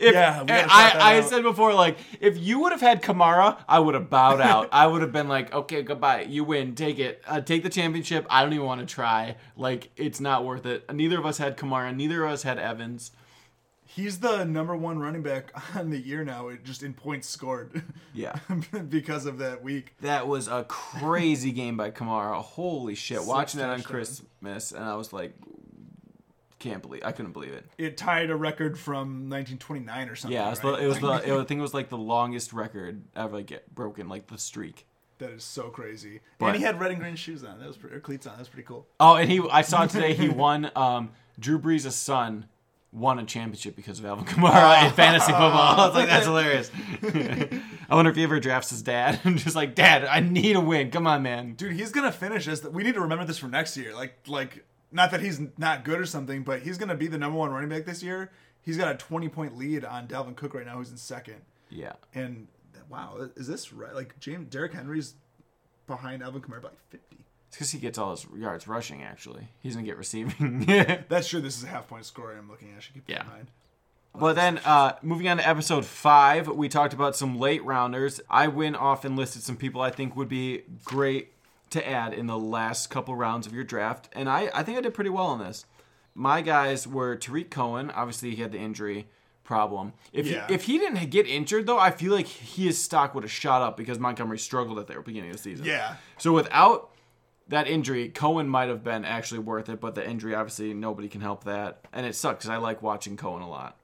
If, Yeah, we gotta and shout that I, I said before, like, if you would have had Kamara, I would have bowed out. I would have been like, okay, goodbye. You win. Take it. Uh, take the championship. I don't even want to try. Like, it's not worth it. Neither of us had Kamara. Neither of us had Evans. He's the number one running back on the year now, it- just in points scored Yeah. because of that week. That was a crazy game by Kamara. Holy shit. Six Watching that on. Christmas, and I was like, can't believe I couldn't believe it. It tied a record from 1929 or something. Yeah, it was, right? the, it was the. It, was- I think it was like the longest record ever get broken, like the streak. that is so crazy. But- and he had red and green shoes on. That was pretty, or cleats on. That was pretty cool. Oh, and he. I saw today he won. Um, Drew Brees' son won a championship because of Alvin Kamara in oh. fantasy football. I was like, that's hilarious. I wonder if he ever drafts his dad. I'm just like, Dad, I need a win. Come on, man. Dude, he's gonna finish. The, we need to remember this for next year. Like, like not that he's not good or something, but he's gonna be the number one running back this year. He's got a 20 point lead on Dalvin Cook right now, who's in second. Yeah. And wow, is this right? Like James Derrick Henry's behind Alvin Kamara by like 50. It's because he gets all his yards rushing. Actually, he's gonna get receiving. That's true. This is a half point score I'm looking at. I should keep that Yeah. in mind. Well, then, uh, moving on to episode five, we talked about some late rounders. I went off and listed some people I think would be great to add in the last couple rounds of your draft, and I, I think I did pretty well on this. My guys were Tarik Cohen. Obviously, he had the injury problem. If Yeah. he, if he didn't get injured, though, I feel like his stock would have shot up because Montgomery struggled at the beginning of the season. Yeah. So without that injury, Cohen might have been actually worth it, but the injury, obviously, nobody can help that, and it sucks because I like watching Cohen a lot.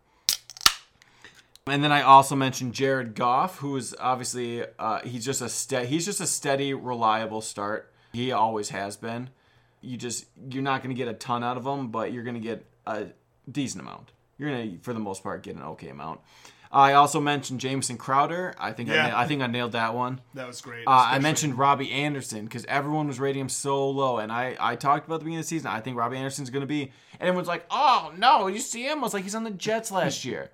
And then I also mentioned Jared Goff, who is obviously uh, he's just a ste- he's just a steady, reliable start. He always has been. You just you're not going to get a ton out of him, but you're going to get a decent amount. You're going to, for the most part, get an okay amount. I also mentioned Jameson Crowder. I think I, na- I think I nailed that one. That was great. Uh, I mentioned Robbie Anderson because everyone was rating him so low, and I, I talked about the beginning of the season. I think Robbie Anderson's going to be, and everyone's like, "Oh no, you see him?" I was like, "He's on the Jets last year,"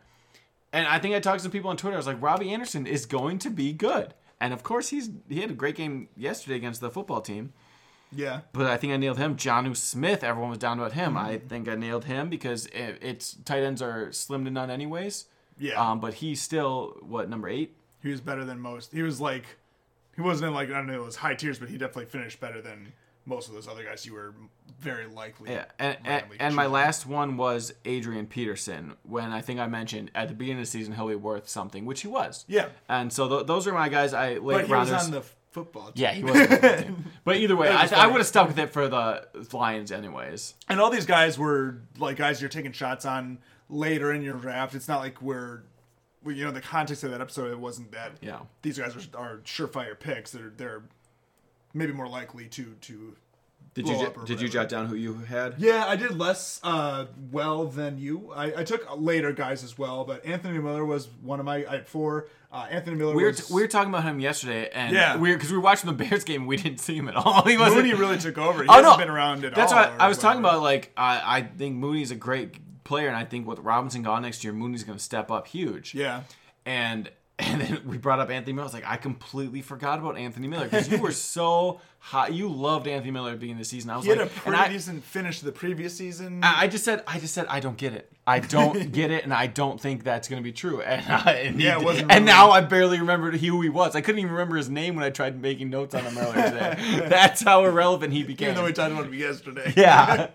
and I think I talked to some people on Twitter. I was like, "Robbie Anderson is going to be good," and of course he's he had a great game yesterday against the football team. Yeah. But I think I nailed him. Jonnu Smith, everyone was down about him. I think I nailed him because it, it's tight ends are slim to none anyways. Yeah. Um, but he's still what number eight? He was better than most. He was like, he wasn't in like I don't know, it was high tiers, but he definitely finished better than most of those other guys you were very likely. Yeah, and, and, and my last one was Adrian Peterson. When I think I mentioned at the beginning of the season he'll be worth something, which he was. Yeah. And so th- those are my guys. I late But he rounders. was on the football team. yeah, he was. on the football team. But either way, I, I would have stuck with it for the Lions anyways. And all these guys were like guys you're taking shots on later in your draft. It's not like we're, we, you know, the context of that episode it wasn't that. Yeah. These guys are, are surefire picks. They're they're maybe more likely to to. Did you did you jot down who you had? Yeah, I did less uh, well than you. I, I took later guys as well, but Anthony Miller was one of my. I had four. Uh, Anthony Miller We were, was. we were talking about him yesterday, and Yeah. we because we were watching the Bears game, we didn't see him at all. He wasn't. Mooney really took over. He Oh, hasn't no. been around at That's all. what or I was talking about. Like, I, I think Mooney's a great player, and I think with Robinson gone next year, Mooney's going to step up huge. Yeah. And and then we brought up Anthony Miller. I was like, I completely forgot about Anthony Miller because you were so hot. You loved Anthony Miller at the beginning of the season. I was He had like, a and pretty I, decent finish the previous season. I I just said, I just said, I don't get it. I don't get it, and I don't think that's going to be true. And, I, and Yeah, it did- wasn't And now I barely remembered who he was. I couldn't even remember his name when I tried making notes on him earlier today. that's how irrelevant he became. even though we talked about him yesterday. yeah.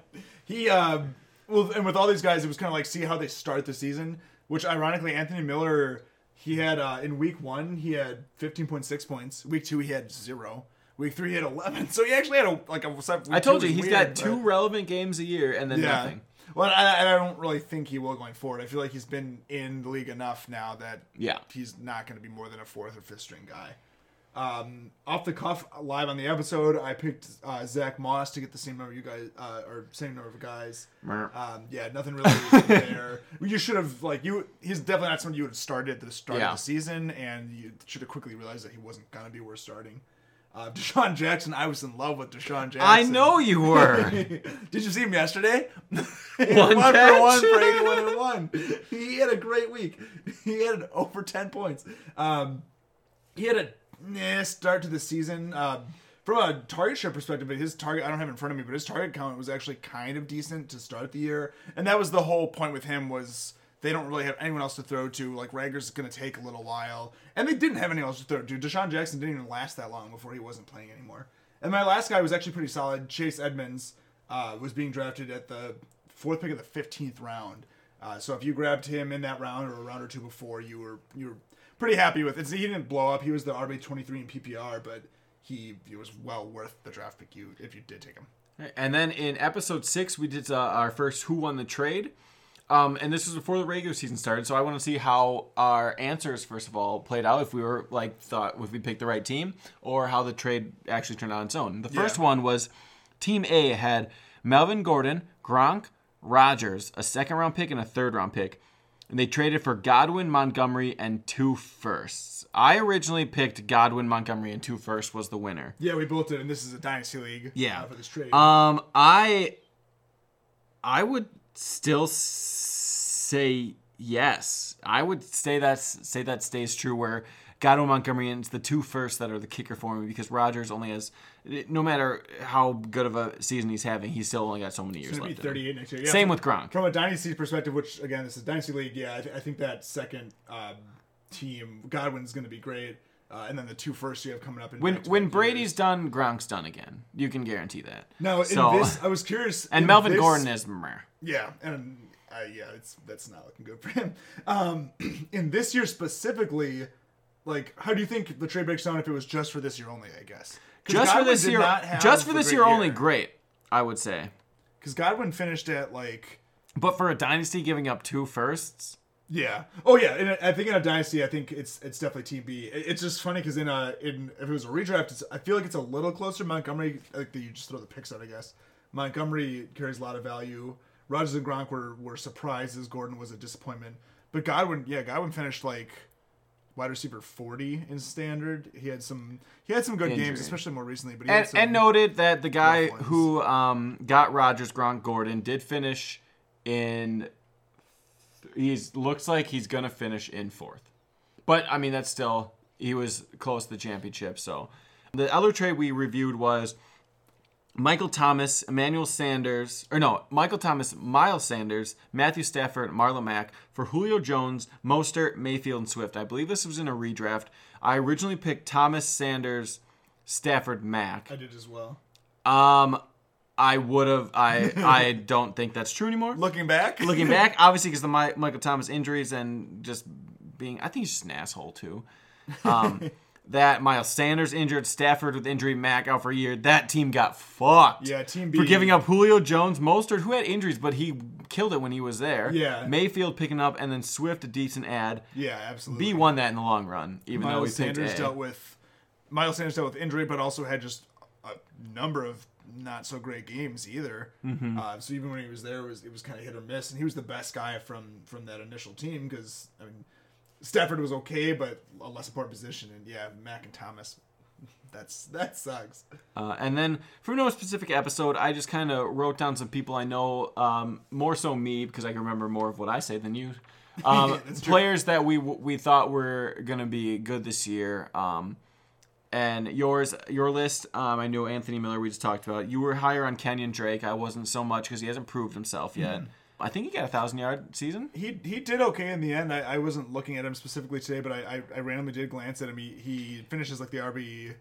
he uh, well, and with all these guys, it was kind of like see how they start the season. Which ironically, Anthony Miller, he had uh, in week one he had fifteen point six points. Week two he had zero. Week three he had eleven. So he actually had a like a. I told you he's weird, got two but- relevant games a year and then Yeah. nothing. Well, I, I don't really think he will going forward. I feel like he's been in the league enough now that Yeah. he's not going to be more than a fourth or fifth string guy. Um, off the cuff, live on the episode, I picked uh, Zach Moss to get the same number you guys, uh, or same number of guys. Um, yeah, nothing really there. You should have like you. He's definitely not someone you would have started at the start Yeah. of the season, and you should have quickly realized that he wasn't gonna be worth starting. Uh, DeSean Jackson, I was in love with DeSean Jackson. I know you were. Did you see him yesterday? One one for one for 81 and one. He had a great week. He had over 10 points. Um, he had a nah, start to the season. Um, from a target share perspective, his target, I don't have in front of me, but his target count was actually kind of decent to start the year. And that was the whole point with him was they don't really have anyone else to throw to. Like, Reagor's going to take a little while. And they didn't have anyone else to throw to. DeSean Jackson didn't even last that long before he wasn't playing anymore. And my last guy was actually pretty solid. Chase Edmonds uh, was being drafted at the fourth pick of the 15th round. Uh, so if you grabbed him in that round or a round or two before, you were you were pretty happy with it. He didn't blow up. He was the RB 23 in PPR, but he, he was well worth the draft pick you if you did take him. And then in episode six, we did uh, our first Who Won the Trade. Um, and this was before the regular season started, so I want to see how our answers, first of all, played out. If we were like thought if we picked the right team, or how the trade actually turned out on its own. The first Yeah. one was Team A had Melvin Gordon, Gronk, Rodgers, a second round pick, and a third round pick. And they traded for Godwin, Montgomery, and two firsts. I originally picked Godwin, Montgomery, and two firsts was the winner. Yeah, we both did, and this is a dynasty league. Yeah. uh, for this trade. Um, I, I would still say yes. I would say that say that stays true. Where Godwin Montgomery and it's the two first that are the kicker for me because Rodgers only has, no matter how good of a season he's having, he's still only got so many years left. be in him. 38 next year. Yeah, Same from- with Gronk. From a dynasty perspective, which again, this is dynasty league. Yeah, I, th- I think that second um, team, Godwin's going to be great, uh, and then the two first you have coming up in When when years. Brady's done, Gronk's done again. You can guarantee that. no, in So- this, I was curious. and Melvin this- Gordon is meh. Yeah, and uh, yeah, it's that's not looking good for him. Um, in this year specifically, like, how do you think the trade breaks down if it was just for this year only? I guess just for this year. Just for this year only, great. I would say. Because Godwin finished at like But for a dynasty, giving up two firsts. Yeah. Oh yeah. In a, I think in a dynasty, I think it's it's definitely Team B. It's just funny because in a in if it was a redraft, it's, I feel like it's a little closer. Montgomery, like you just throw the picks out, I guess. Montgomery carries a lot of value. Rodgers and Gronk were were surprises. Gordon was a disappointment. But Godwin, yeah, Godwin finished like wide receiver forty in standard. He had some he had some good Injury. games, especially more recently. But he had And, some, and noted that the guy who um, got Rodgers, Gronk, Gordon did finish in. He's looks like he's gonna finish in fourth, but I mean that's still he was close to the championship. So the other trade we reviewed was Michael Thomas, Emmanuel Sanders, or no, Michael Thomas, Miles Sanders, Matthew Stafford, Marlon Mack for Julio Jones, Mostert, Mayfield, and Swift. I believe this was in a redraft. I originally picked Thomas, Sanders, Stafford, Mack. I did as well. Um, I would have. I I don't think that's true anymore. Looking back, Looking back, obviously because the Mi- Michael Thomas injuries and just being, I think he's just an asshole too. Um, that Miles Sanders injured, Stafford with injury, Mack out for a year. That team got fucked. Yeah, Team B. for giving up Julio Jones, Mostert, who had injuries, but he killed it when he was there. Yeah. Mayfield picking up, and then Swift a decent ad. yeah, absolutely. B won that in the long run, even though we Miles Sanders dealt with Miles Sanders dealt with injury, but also had just a number of not so great games either. Mm-hmm. Uh, so even when he was there, it was it was kind of hit or miss, and he was the best guy from from that initial team because I mean Stafford was okay, but a less important position, and yeah, Mack and Thomas. That's that sucks. Uh, and then for no specific episode, I just kind of wrote down some people I know, um, more so me because I can remember more of what I say than you. Um, true. players that we we thought were gonna be good this year. Um, and yours, your list, um, I know Anthony Miller. We just talked about. You were higher on Kenyan Drake. I wasn't so much because he hasn't proved himself yet. I think he got a thousand yard season. He he did okay in the end. I, I wasn't looking at him specifically today, but I, I, I randomly did glance at him. He, he finishes like the RB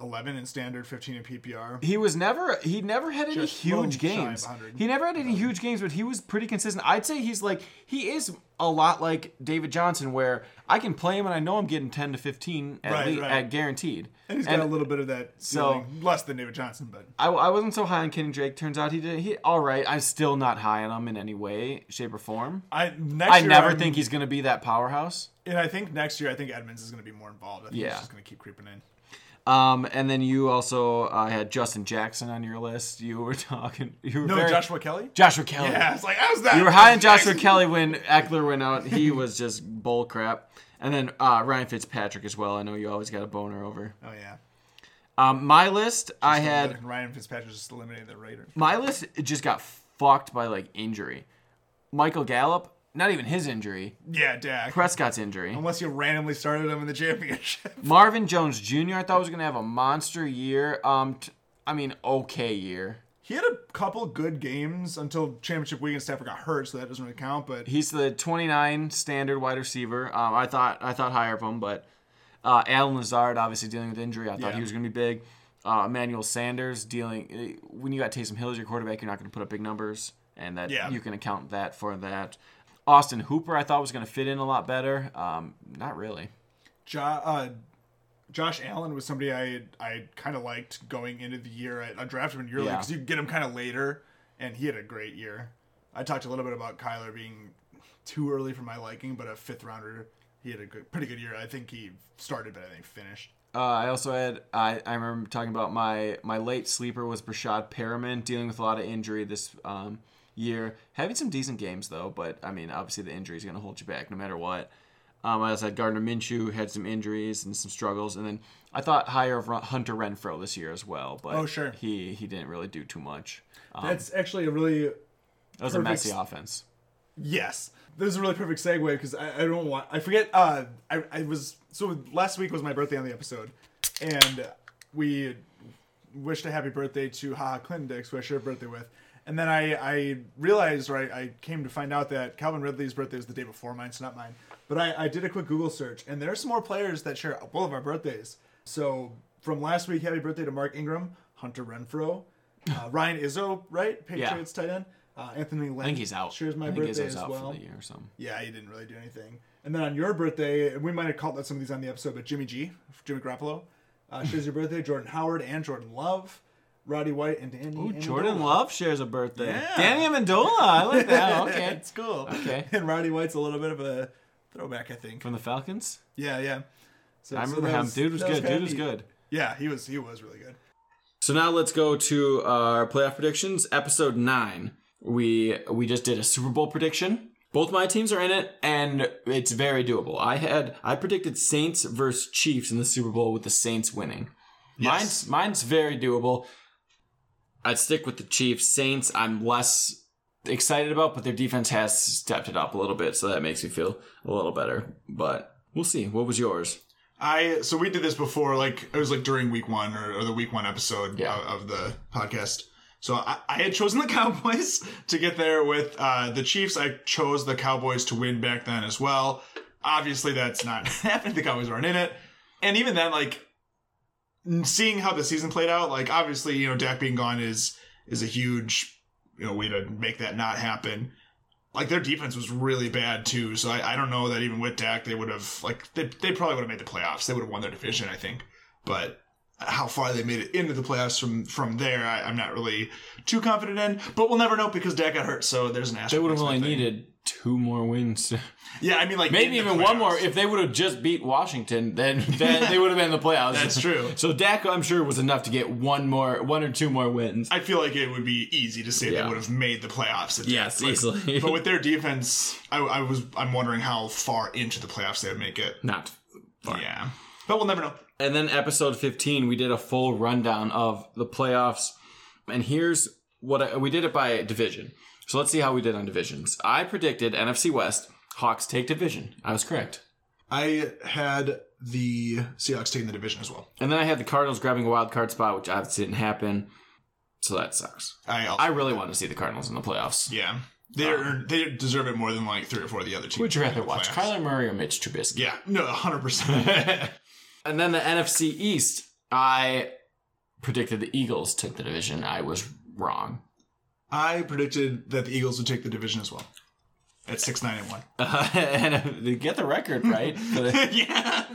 eleven in standard, fifteen in PPR. He was never he never had any Just huge low, shy of games. He never had any huge games, but he was pretty consistent. I'd say he's like he is a lot like David Johnson, where I can play him and I know I'm getting ten to fifteen at Right, least right. at guaranteed. And he's got a little bit of that so- less than David Johnson, but I, I wasn't so high on Kenny Drake. Turns out he did he all right. I'm still not high on him in any way, shape, or form. I next I never I'm- think he's gonna be that powerhouse. And I think next year, I think Edmonds is going to be more involved. I think Yeah. he's just going to keep creeping in. Um, and then you also uh, had Justin Jackson on your list. You were talking. You were No, very- Joshua Kelly. Joshua Kelly. Yeah, it's like how's that? You were high on Joshua Kelly when Ekeler went out. He was just bull crap. And then uh, Ryan Fitzpatrick as well. I know you always got a boner over. Oh yeah. Um, my list, I had Ryan Fitzpatrick just eliminated the Raiders. my list just got fucked by like injury. Michael Gallup, not even his injury. Yeah, Dak. Prescott's injury. Unless you randomly started him in the championship. Marvin Jones Jr. I thought was gonna have a monster year. Um, t- I mean, okay year. He had a couple good games until championship week and Stafford got hurt, so that doesn't really count. But He's the 29 standard wide receiver. Um, I thought I thought higher of him, but uh, Allen Lazard obviously dealing with injury. I thought Yeah. he was going to be big. Uh, Emmanuel Sanders dealing eh, when you got Taysom Hill as your quarterback, you're not going to put up big numbers, and that Yeah. you can account that for that. Austin Hooper, I thought was going to fit in a lot better. Um, not really. jo- uh, Josh Allen was somebody I I kind of liked going into the year. I, I drafted him your league Yeah. because you get him kind of later, and he had a great year. I talked a little bit about Kyler being too early for my liking, but a fifth rounder. He had a good, pretty good year. I think he started, but I think finished. Uh, I also had I, I remember talking about my my late sleeper was Breshad Perriman dealing with a lot of injury this um, year, having some decent games though, but I mean obviously the injury is going to hold you back no matter what. Um, I also had Gardner Minshew had some injuries and some struggles, and then I thought higher of Hunter Renfrow this year as well, but Oh, sure. he he didn't really do too much. Um, That's actually a really that was a messy offense. Yes, this is a really perfect segue because I, I don't want I forget. Uh, I, I was so last week was my birthday on the episode, and we wished a happy birthday to Ha Ha Clinton-Dix, who I shared a birthday with. And then I, I realized, right, I came to find out that Calvin Ridley's birthday was the day before mine, so not mine. But I, I did a quick Google search, and there are some more players that share both of our birthdays. So from last week, happy birthday to Mark Ingram, Hunter Renfrow, uh, Ryan Izzo, right, Patriots tight end. Uh, Anthony Lynn I think he's out. Shares my I think birthday Izzo's as out well. for the year or something. Yeah, he didn't really do anything. And then on your birthday, we might have called out some of these on the episode, but Jimmy G, Jimmy Garoppolo, uh, shares your birthday. Jordan Howard and Jordan Love, Roddy White and Danny. Ooh, Amendola. Jordan Love shares a birthday. Yeah. Danny Amendola, I like that. Okay, it's cool. Okay. And Roddy White's a little bit of a throwback, I think. from the Falcons. Yeah, yeah. So, I remember that him. Dude was good. kinda Dude was good. Yeah, he was. He was really good. So now let's go to uh, our playoff predictions. Episode nine. We we just did a Super Bowl prediction. Both my teams are in it, and it's very doable. I had I predicted Saints versus Chiefs in the Super Bowl with the Saints winning. Mine's mine's very doable. I'd stick with the Chiefs. Saints, I'm less excited about, but their defense has stepped it up a little bit, so that makes me feel a little better. But we'll see. What was yours? I so we did this before, like it was like during week one or, or the week one episode Yeah. of, of the podcast. So I, I had chosen the Cowboys to get there with uh, the Chiefs. I chose the Cowboys to win back then as well. Obviously, that's not happening. The Cowboys aren't in it, and even then, like seeing how the season played out, like obviously, you know, Dak being gone is is a huge you know way to make that not happen. Like their defense was really bad too, so I, I don't know that even with Dak they would have like they, they probably would have made the playoffs. They would have won their division, I think. But how far they made it into the playoffs from from there, I, I'm not really too confident in. But we'll never know because Dak got hurt, so there's an asterisk. They would have only thing. needed two more wins. Yeah, I mean like Maybe even one more. If they would have just beat Washington, then, then they would have been in the playoffs. That's true. So Dak, I'm sure, was enough to get one more, one or two more wins. I feel like it would be easy to say Yeah. they would have made the playoffs. Yes, like- easily. but with their defense, I, I was I'm wondering how far into the playoffs they would make it. Not. Yeah, but we'll never know. And then episode 15, we did a full rundown of the playoffs. And here's what I, we did it by division. So let's see how we did on divisions. I predicted NFC West, Hawks take division. I was correct. I had the Seahawks taking the division as well. And then I had the Cardinals grabbing a wild card spot, which obviously didn't happen. So that sucks. I also, I really want to see the Cardinals in the playoffs. yeah, they um, are they deserve it more than like three or four of the other teams. Would you rather watch playoffs. Kyler Murray or Mitch Trubisky? Yeah, no, hundred percent. And then the NFC East, I predicted the Eagles took the division. I was wrong. I predicted that the Eagles would take the division as well at six nine and one. Uh, and they get the record right. yeah,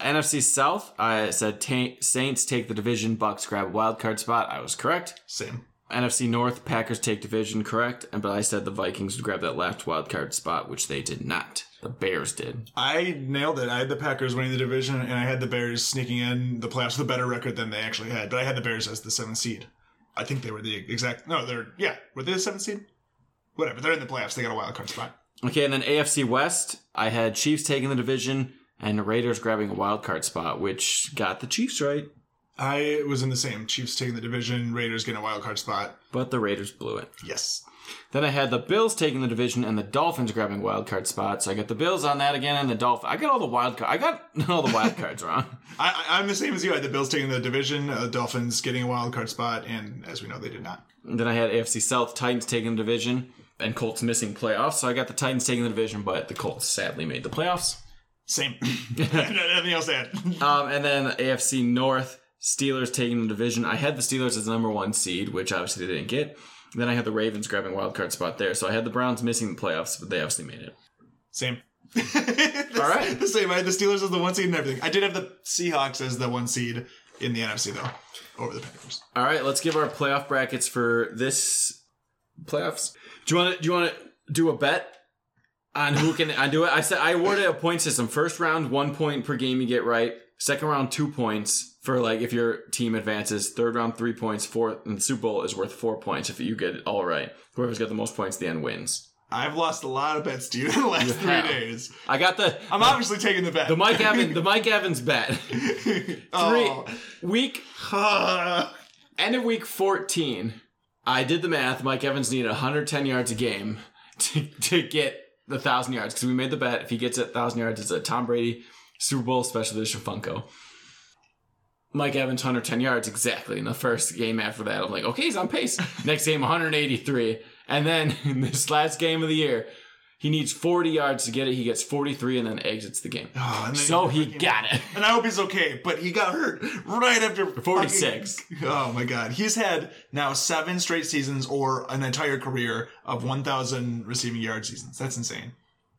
NFC South, I said ta- Saints take the division. Bucs grab wild card spot. I was correct. same. NFC North, Packers take division. Correct. And but I said the Vikings would grab that last wild card spot, which they did not. The Bears did. I nailed it. I had the Packers winning the division, and I had the Bears sneaking in the playoffs with a better record than they actually had. But I had the Bears as the seventh seed. I think they were the exact. No, they're yeah. Were they the seventh seed? Whatever. They're in the playoffs. They got a wild card spot. Okay, and then AFC West, I had Chiefs taking the division and Raiders grabbing a wild card spot, which got the Chiefs right, I was in the same. Chiefs taking the division. Raiders getting a wild card spot. but the Raiders blew it. Yes. Then I had the Bills taking the division and the Dolphins grabbing wild card spots. So I got the Bills on that again and the Dolphins. I got all the wild card. I got all the wild cards wrong. I, I'm the same as you. I had the Bills taking the division, uh, Dolphins getting a wild card spot, and as we know, they did not. And then I had AFC South Titans taking the division and Colts missing playoffs. So I got the Titans taking the division, but the Colts sadly made the playoffs. Same. Nothing else to add. Um, and then AFC North, Steelers taking the division. I had the Steelers as the number one seed, which obviously they didn't get. Then I had the Ravens grabbing wild card spot there. So I had the Browns missing the playoffs, but they obviously made it. Same. All right. The same. I had the Steelers as the one seed and everything. I did have the Seahawks as the one seed in the NFC though, over the Packers. All right, let's give our playoff brackets for this playoffs. Do you want to do you want to do a bet on who can I do it? I said I awarded a point system. First round, one point per game you get right. Second round, two points for like if your team advances. Third round, three points. Fourth and Super Bowl is worth four points if you get it all right. Whoever's got the most points at the end wins. I've lost a lot of bets to you in the last three days. I got the I'm obviously taking the bet. the Mike Evans the Mike Evans bet. Three Oh. week end of week 14, I did the math. Mike Evans needed 110 yards a game to, to get the 1,000 yards because we made the bet. If he gets it 1,000 yards, it's a Tom Brady Super Bowl special edition Funko. Mike Evans, 110 yards exactly. In the first game after that, I'm like, okay, he's on pace. Next game, 183. And then in this last game of the year, he needs 40 yards to get it. He gets 43 and then exits the game. Oh, So he got it. And I hope he's okay, but he got hurt right after 46. fucking- oh my god. He's had now seven straight seasons or an entire career of 1,000 receiving yard seasons. That's insane.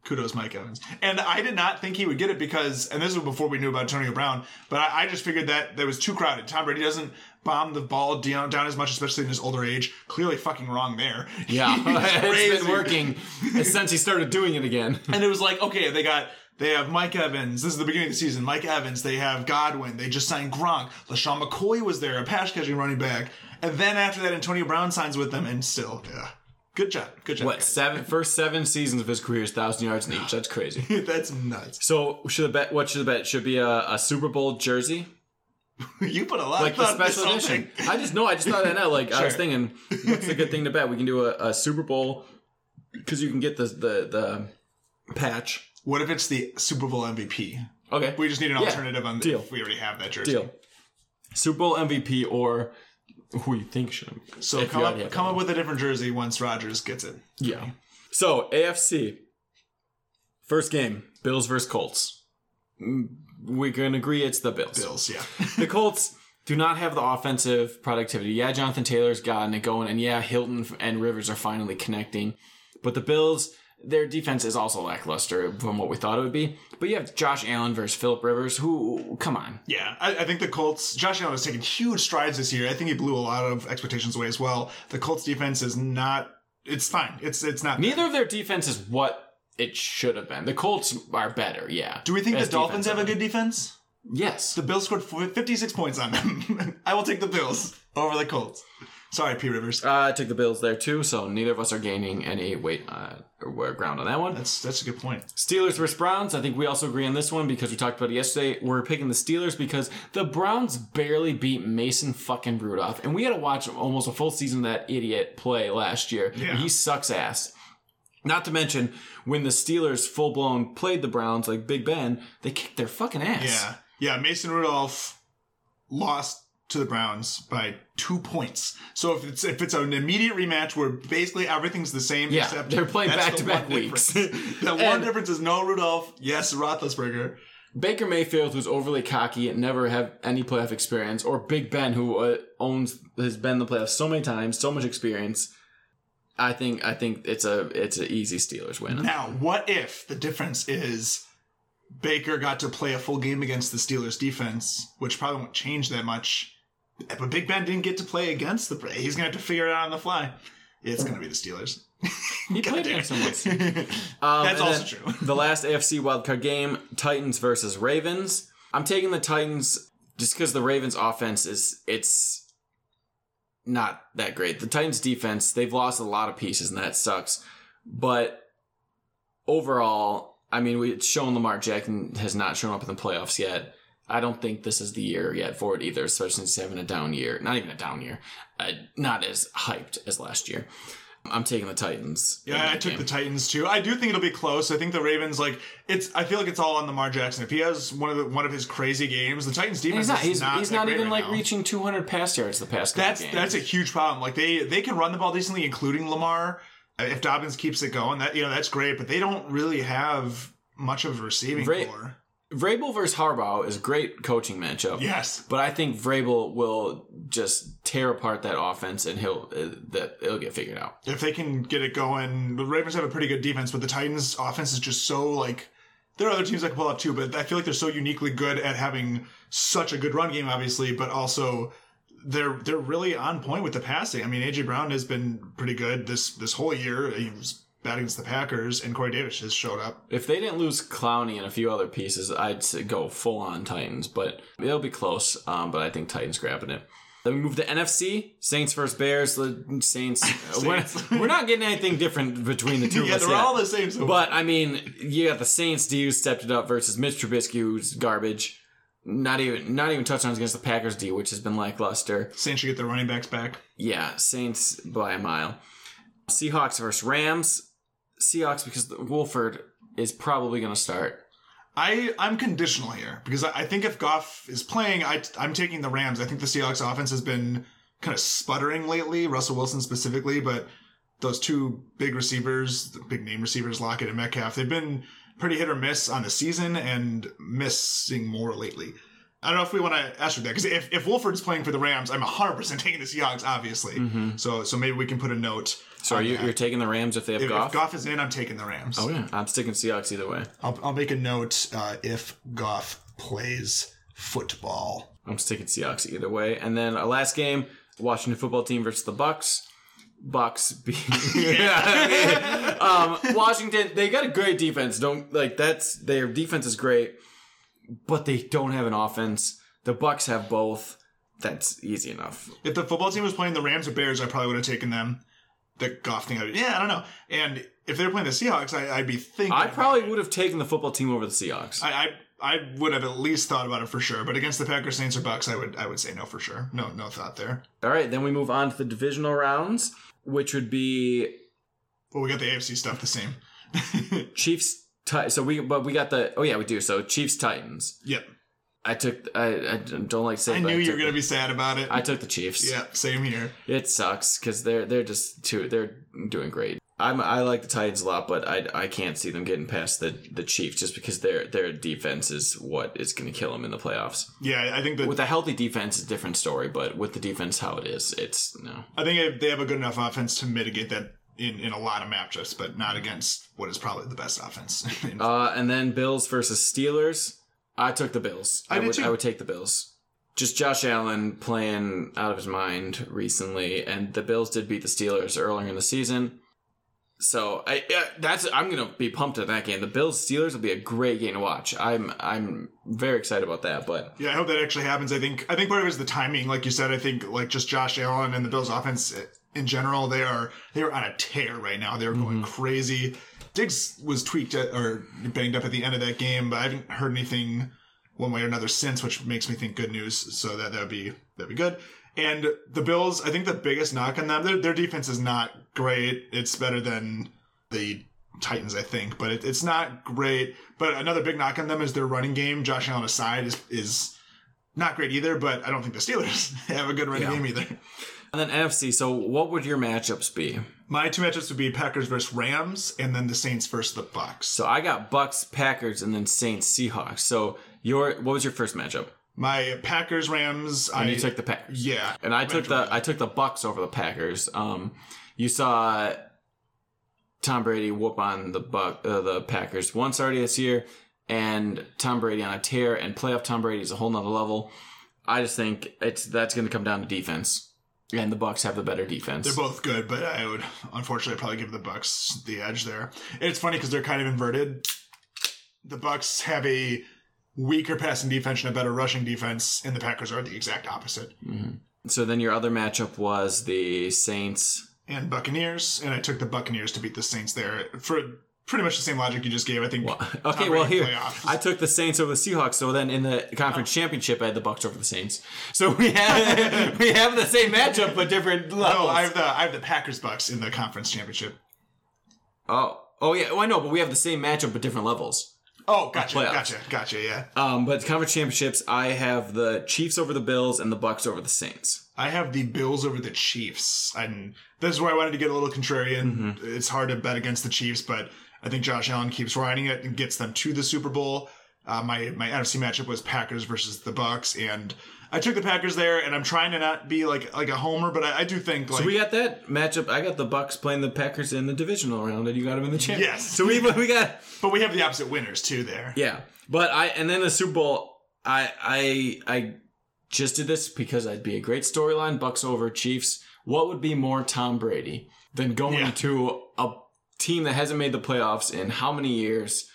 Kudos, Mike Evans. And I did not think he would get it because, and this was before we knew about Antonio Brown, but I, I just figured that that was too crowded. Tom Brady doesn't bomb the ball down, down as much, especially in his older age. Clearly fucking wrong there. Yeah, it's been working since he started doing it again. And it was like, okay, they got they have Mike Evans. This is the beginning of the season. Mike Evans. They have Godwin. They just signed Gronk. LeSean McCoy was there, a pass catching running back. And then after that, Antonio Brown signs with them, and still, yeah, good job, good job. What seven first seven seasons of his career is thousand yards in each? That's crazy. That's nuts. So should the bet? What should the bet? Should be a, a Super Bowl jersey, you put a lot like of the thought special edition. I just know. I just thought that out. Like I was thinking, what's a good thing to bet? We can do a, a Super Bowl because you can get the the the patch. What if it's the Super Bowl MVP? Okay, We just need an Yeah. alternative on the, Deal. if we already have that jersey. deal. Super Bowl MVP or who you think should. So if come you up, already have come that up with a different jersey once Rodgers gets it. Yeah. So AFC first game Bills versus Colts. Mm, We can agree it's the Bills. Bills, yeah. The Colts do not have the offensive productivity. Yeah, Jonathan Taylor's gotten it going, and yeah, Hilton and Rivers are finally connecting. But the Bills, their defense is also lackluster from what we thought it would be. But you have Josh Allen versus Philip Rivers, who, come on. Yeah, I, I think the Colts. Josh Allen has taken huge strides this year. I think he blew a lot of expectations away as well. The Colts defense is not. It's fine. It's it's not. Neither of their defense is what it should have been. The Colts are better, yeah. Do we think Best the Dolphins have a good defense? Yes. The Bills scored 56 points on them. I will take the Bills over the Colts. Sorry, P. Rivers. Uh, I took the Bills there too, so neither of us are gaining any weight uh, or ground on that one. That's that's a good point. Steelers versus Browns. I think we also agree on this one because we talked about it yesterday. We're picking the Steelers because the Browns barely beat Mason fucking Rudolph, and we had to watch almost a full season of that idiot play last year. Yeah. He sucks ass. Not to mention when the Steelers full blown played the Browns like Big Ben, they kicked their fucking ass. Yeah, yeah. Mason Rudolph lost to the Browns by two points. So if it's if it's an immediate rematch where basically everything's the same, Yeah, except they're playing back-to-back weeks. difference. the one difference is no Rudolph. Yes, Roethlisberger. Baker Mayfield, who's overly cocky and never have any playoff experience, or Big Ben, who uh, owns has been in the playoffs so many times, so much experience. I think I think it's a it's an easy Steelers win. Now, what if the difference is Baker got to play a full game against the Steelers defense, which probably won't change that much. But Big Ben didn't get to play against the. He's gonna have to figure it out on the fly. It's gonna be the Steelers. He played against them once. Um, That's and also then true. the last AFC wildcard game, Titans versus Ravens. I'm taking the Titans just because the Ravens offense is it's not that great. The Titans defense, they've lost a lot of pieces and that sucks. But overall, I mean, we, it's shown Lamar Jackson has not shown up in the playoffs yet. I don't think this is the year yet for it either, especially since having a down year. Not even a down year. Uh, not as hyped as last year. I'm taking the Titans. Yeah, I took game. the Titans too. I do think it'll be close. I think the Ravens like it's. I feel like it's all on Lamar Jackson. If he has one of the, one of his crazy games, the Titans defense he's not. is He's not, he's not even right like now. reaching 200 pass yards the past That's games. that's a huge problem. Like they they can run the ball decently, including Lamar. Uh, If Dobbins keeps it going, that you know that's great. But they don't really have much of a receiving Right. corps. Vrabel versus Harbaugh is a great coaching matchup. Yes, But I think Vrabel will just tear apart that offense, and he'll uh, that it'll get figured out. if they can get it going, the Ravens have a pretty good defense, but the Titans' offense is just so like. There are other teams that can pull up too, but I feel like they're so uniquely good at having such a good run game, obviously, but also they're they're really on point with the passing. I mean, AJ Brown has been pretty good this this whole year. He was against the Packers, and Corey Davis has showed up. If they didn't lose Clowney and a few other pieces, I'd go full on Titans, but it'll be close. Um, but I think Titans grabbing it. Then we move to NFC Saints versus Bears. The Saints. We're, we're not getting anything different between the two of yeah, they're yet. all the same. So But I mean, you got the Saints D who stepped it up versus Mitch Trubisky, who's garbage. Not even not even touchdowns against the Packers D, which has been lackluster. Saints should get their running backs back. Yeah, Saints by a mile. Seahawks versus Rams. Seahawks because Wolford is probably going to start. I I'm conditional here because I, think if Goff is playing, I I'm taking the Rams. I think the Seahawks offense has been kind of sputtering lately, Russell Wilson specifically, but those two big receivers, the big name receivers, Lockett and Metcalf, they've been pretty hit or miss on the season and missing more lately. I don't know if we want to ask for that because if, if Wolford's playing for the Rams, I'm 100% taking the Seahawks, obviously. So so maybe we can put a note. So are you, that. you're taking the Rams if they have if, Goff? if Goff is in, I'm taking the Rams. oh yeah, I'm sticking Seahawks either way. I'll, I'll make a note uh, if Goff plays football. I'm sticking Seahawks either way. And then our last game, Washington football team versus the Bucs. Bucs beat um, Washington. They got a great defense. Don't like that's their defense is great, but they don't have an offense. The Bucs have both. That's easy enough. If the football team was playing the Rams or Bears, I probably would have taken them. The Goff thing, I yeah, I don't know. And if they were playing the Seahawks, I, I'd be thinking. I probably would have taken the football team over the Seahawks. I, I I would have at least thought about it for sure. But against the Packers, Saints, or Bucs, I would I would say no for sure. No no thought there. All right, then we move on to the divisional rounds, which would be Well, we got the AFC stuff the same. Chiefs. So we, but we got the. Oh yeah, we do. So Chiefs Titans. yep. I took. I, I don't like I saying. but knew you were gonna the- be sad about it. I took the Chiefs. yeah, same here. It sucks because they're they're just too they're doing great. I'm I like the Titans a lot, but I I can't see them getting past the the Chiefs just because their their defense is what is going to kill them in the playoffs. Yeah, I think that With a healthy defense, it's a different story, but with the defense how it is, it's no. I think they have a good enough offense to mitigate that in, in a lot of matchups, but not against what is probably the best offense. Uh, and then Bills versus Steelers. I took the Bills. I did would too. I would take the Bills. Just Josh Allen playing out of his mind recently, and the Bills did beat the Steelers earlier in the season. So I yeah, that's I'm gonna be pumped at that game. The Bills Steelers will be a great game to watch. I'm I'm very excited about that. But yeah, I hope that actually happens. I think I think part of it is the timing, like you said. I think like just Josh Allen and the Bills offense in general, they are they are on a tear right now. They're going mm-hmm. crazy. Diggs was tweaked at, or banged up at the end of that game, but I haven't heard anything one way or another since, which makes me think good news. So that that would be that'd be good. And the Bills, I think the biggest knock on them, their their defense is not great. It's better than the Titans, I think, but it, it's not great. But another big knock on them is their running game. Josh Allen aside is is not great either. But I don't think the Steelers have a good running Yeah. game either. And then NFC. So what would your matchups be? My two matchups would be Packers versus Rams, and then the Saints versus the Bucs. So I got Bucs, Packers, and then Saints, Seahawks. So your what was your first matchup? My Packers Rams. And I you took the Packers. yeah, And I took the I took the Bucs over the Packers. Um, you saw Tom Brady whoop on the Buck uh, the Packers once already this year, and Tom Brady on a tear. And playoff Tom Brady is a whole nother level. I just think it's that's going to come down to defense. And the Bucs have the better defense. They're both good, but I would unfortunately probably give the Bucs the edge there. It's funny because they're kind of inverted. The Bucs have a weaker passing defense and a better rushing defense, and the Packers are the exact opposite. Mm-hmm. so then your other matchup was the Saints. And Buccaneers, and I took the Buccaneers to beat the Saints there for pretty much the same logic you just gave. I think. Okay, well here playoffs. I took the Saints over the Seahawks. So then in the conference championship, I had the Bucs over the Saints. So we have we have the same matchup but different levels. no, I have the I have the Packers Bucs in the conference championship. oh oh yeah, well, I know, but we have the same matchup but different levels. Oh, gotcha, gotcha, gotcha. Yeah, Um, but the conference championships, I have the Chiefs over the Bills and the Bucs over the Saints. I have the Bills over the Chiefs, and this is where I wanted to get a little contrarian. Mm-hmm. It's hard to bet against the Chiefs, but I think Josh Allen keeps riding it and gets them to the Super Bowl. Uh, my my NFC matchup was Packers versus the Bucs, and I took the Packers there. And I'm trying to not be like like a homer, but I, I do think like So we got that matchup. I got the Bucs playing the Packers in the divisional round, and you got them in the champ. Yes. So we we got but we have the opposite winners too there. yeah. But I and then the Super Bowl. I I I just did this because I'd be a great storyline. Bucs over Chiefs. What would be more Tom Brady than going Yeah. to a team that hasn't made the playoffs in how many years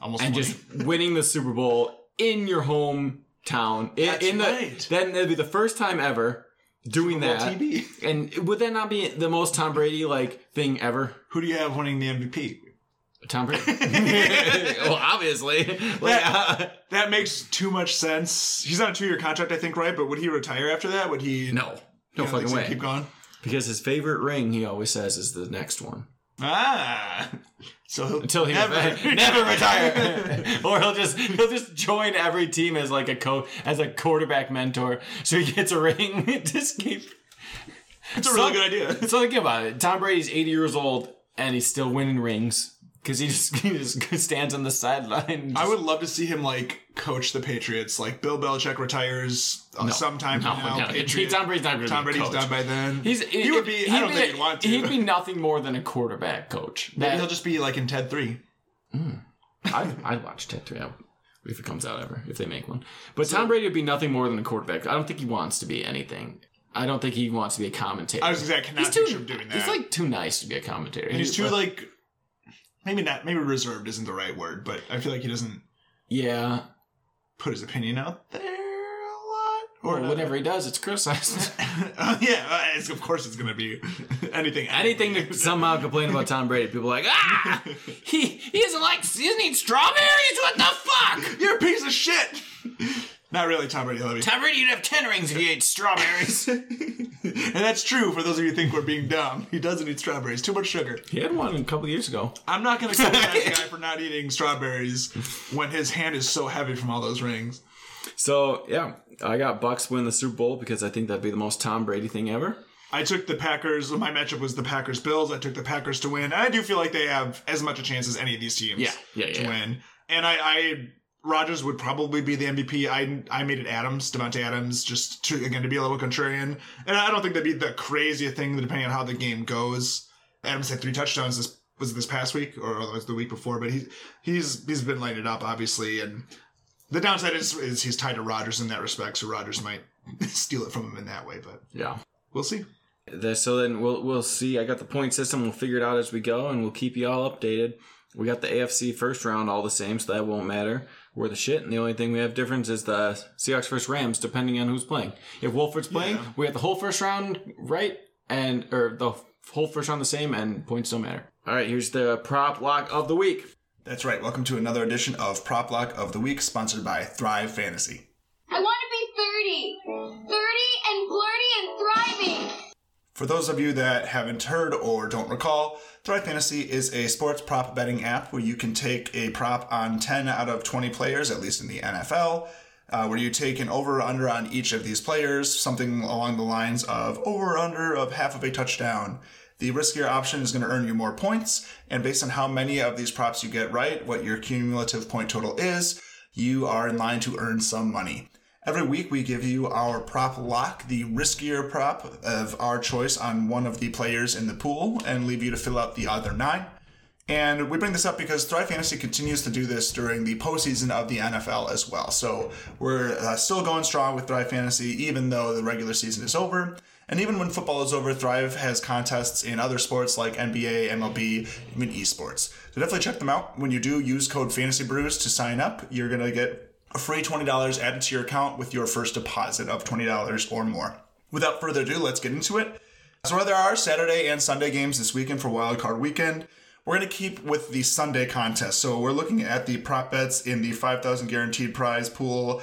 Almost and 20. just winning the Super Bowl in your hometown? In, That's in the right. then it'd be the first time ever doing that. TB. And would that not be the most Tom Brady like thing ever? Who do you have winning the MVP? Tom Brady. well, obviously. Like, uh, That makes too much sense. He's on a two year contract, I think, right? But would he retire after that? Would he? no, no you fucking way. Keep going. Because his favorite ring, he always says, is the next one. Ah, so he'll Until he never, never retire, or he'll just he'll just join every team as like a co as a quarterback mentor, so he gets a ring. just keep. It's a really good idea. So think about it. Tom Brady's 80 years old and he's still winning rings because he just he just stands on the sideline. I would love to see him like coach the Patriots. Like Bill Belichick retires uh, sometime no, from now. no. Patriots- Tom Brady's not going to Tom Brady's coach. done by then. He's he would be. I don't he'd think he'd want to. He'd be nothing more than a quarterback coach. Maybe That, he'll just be like in Ted Three. I'd, I'd watch Ted 3 out if it comes out ever, if they make one. But Tom Brady would be nothing more than a quarterback. I don't think he wants to be anything. I don't think he wants to be a commentator. I was exactly I he's too, him doing that. He's like too nice to be a commentator. and he's too like maybe not. Maybe reserved isn't the right word, but I feel like he doesn't yeah. put his opinion out there a lot. Or Or not. whatever he does, it's criticized. Uh, yeah, uh, it's, of course it's gonna be anything. Anything to somehow complain about Tom Brady, people are like, ah, he he doesn't like, he doesn't eat strawberries. What the fuck? You're a piece of shit. Not really, Tom Brady. Let me. Tom Brady, you'd have ten rings if you ate strawberries. And that's true for those of you who think we're being dumb. He doesn't eat strawberries. Too much sugar. he had one a couple years ago. I'm not going to criticize the guy for not eating strawberries when his hand is so heavy from all those rings. So yeah, I got Bucs win the Super Bowl because I think that'd be the most Tom Brady thing ever. I took the Packers. My matchup was the Packers Bills. I took the Packers to win. And I do feel like they have as much a chance as any of these teams Yeah, yeah, to yeah. win. And I, I Rodgers would probably be the MVP. I I made it Adams, Davante Adams, just to again to be a little contrarian. And I don't think that'd be the craziest thing depending on how the game goes. Adams had three touchdowns this was this past week or was the week before, but he he's he's been lighting it up obviously and the downside is, is he's tied to Rodgers in that respect, so Rodgers might steal it from him in that way, but Yeah. we'll see. The- So then we'll we'll see. I got the point system. We'll figure it out as we go, and we'll keep you all updated. We got the AFC first round all the same, so that won't matter. We're the shit, and the only thing we have difference is the Seahawks versus Rams, depending on who's playing. If Wolford's playing, Yeah. we have the whole first round right, and or the whole first round the same, and points don't matter. All right, here's the prop lock of the week. That's right. Welcome to another edition of Prop Lock of the Week, sponsored by Thrive Fantasy. For those of you that haven't heard or don't recall, Thrive Fantasy is a sports prop betting app where you can take a prop on 10 out of 20 players, at least in the NFL, uh, where you take an over or under on each of these players, something along the lines of over or under of half of a touchdown. The riskier option is going to earn you more points, and based on how many of these props you get right, what your cumulative point total is, you are in line to earn some money. Every week, we give you our prop lock, the riskier prop of our choice on one of the players in the pool, and leave you to fill out the other nine. And we bring this up because Thrive Fantasy continues to do this during the postseason of the NFL as well. So we're uh, still going strong with Thrive Fantasy, even though the regular season is over. And even when football is over, Thrive has contests in other sports like NBA, MLB, even esports. So definitely check them out. When you do, use code Fantasy Brews to sign up. You're going to get a free $20 added to your account with your first deposit of $20 or more. Without further ado, let's get into it. So there are Saturday and Sunday games this weekend for Wild Card Weekend. We're going to keep with the Sunday contest. So we're looking at the prop bets in the 5,000 guaranteed prize pool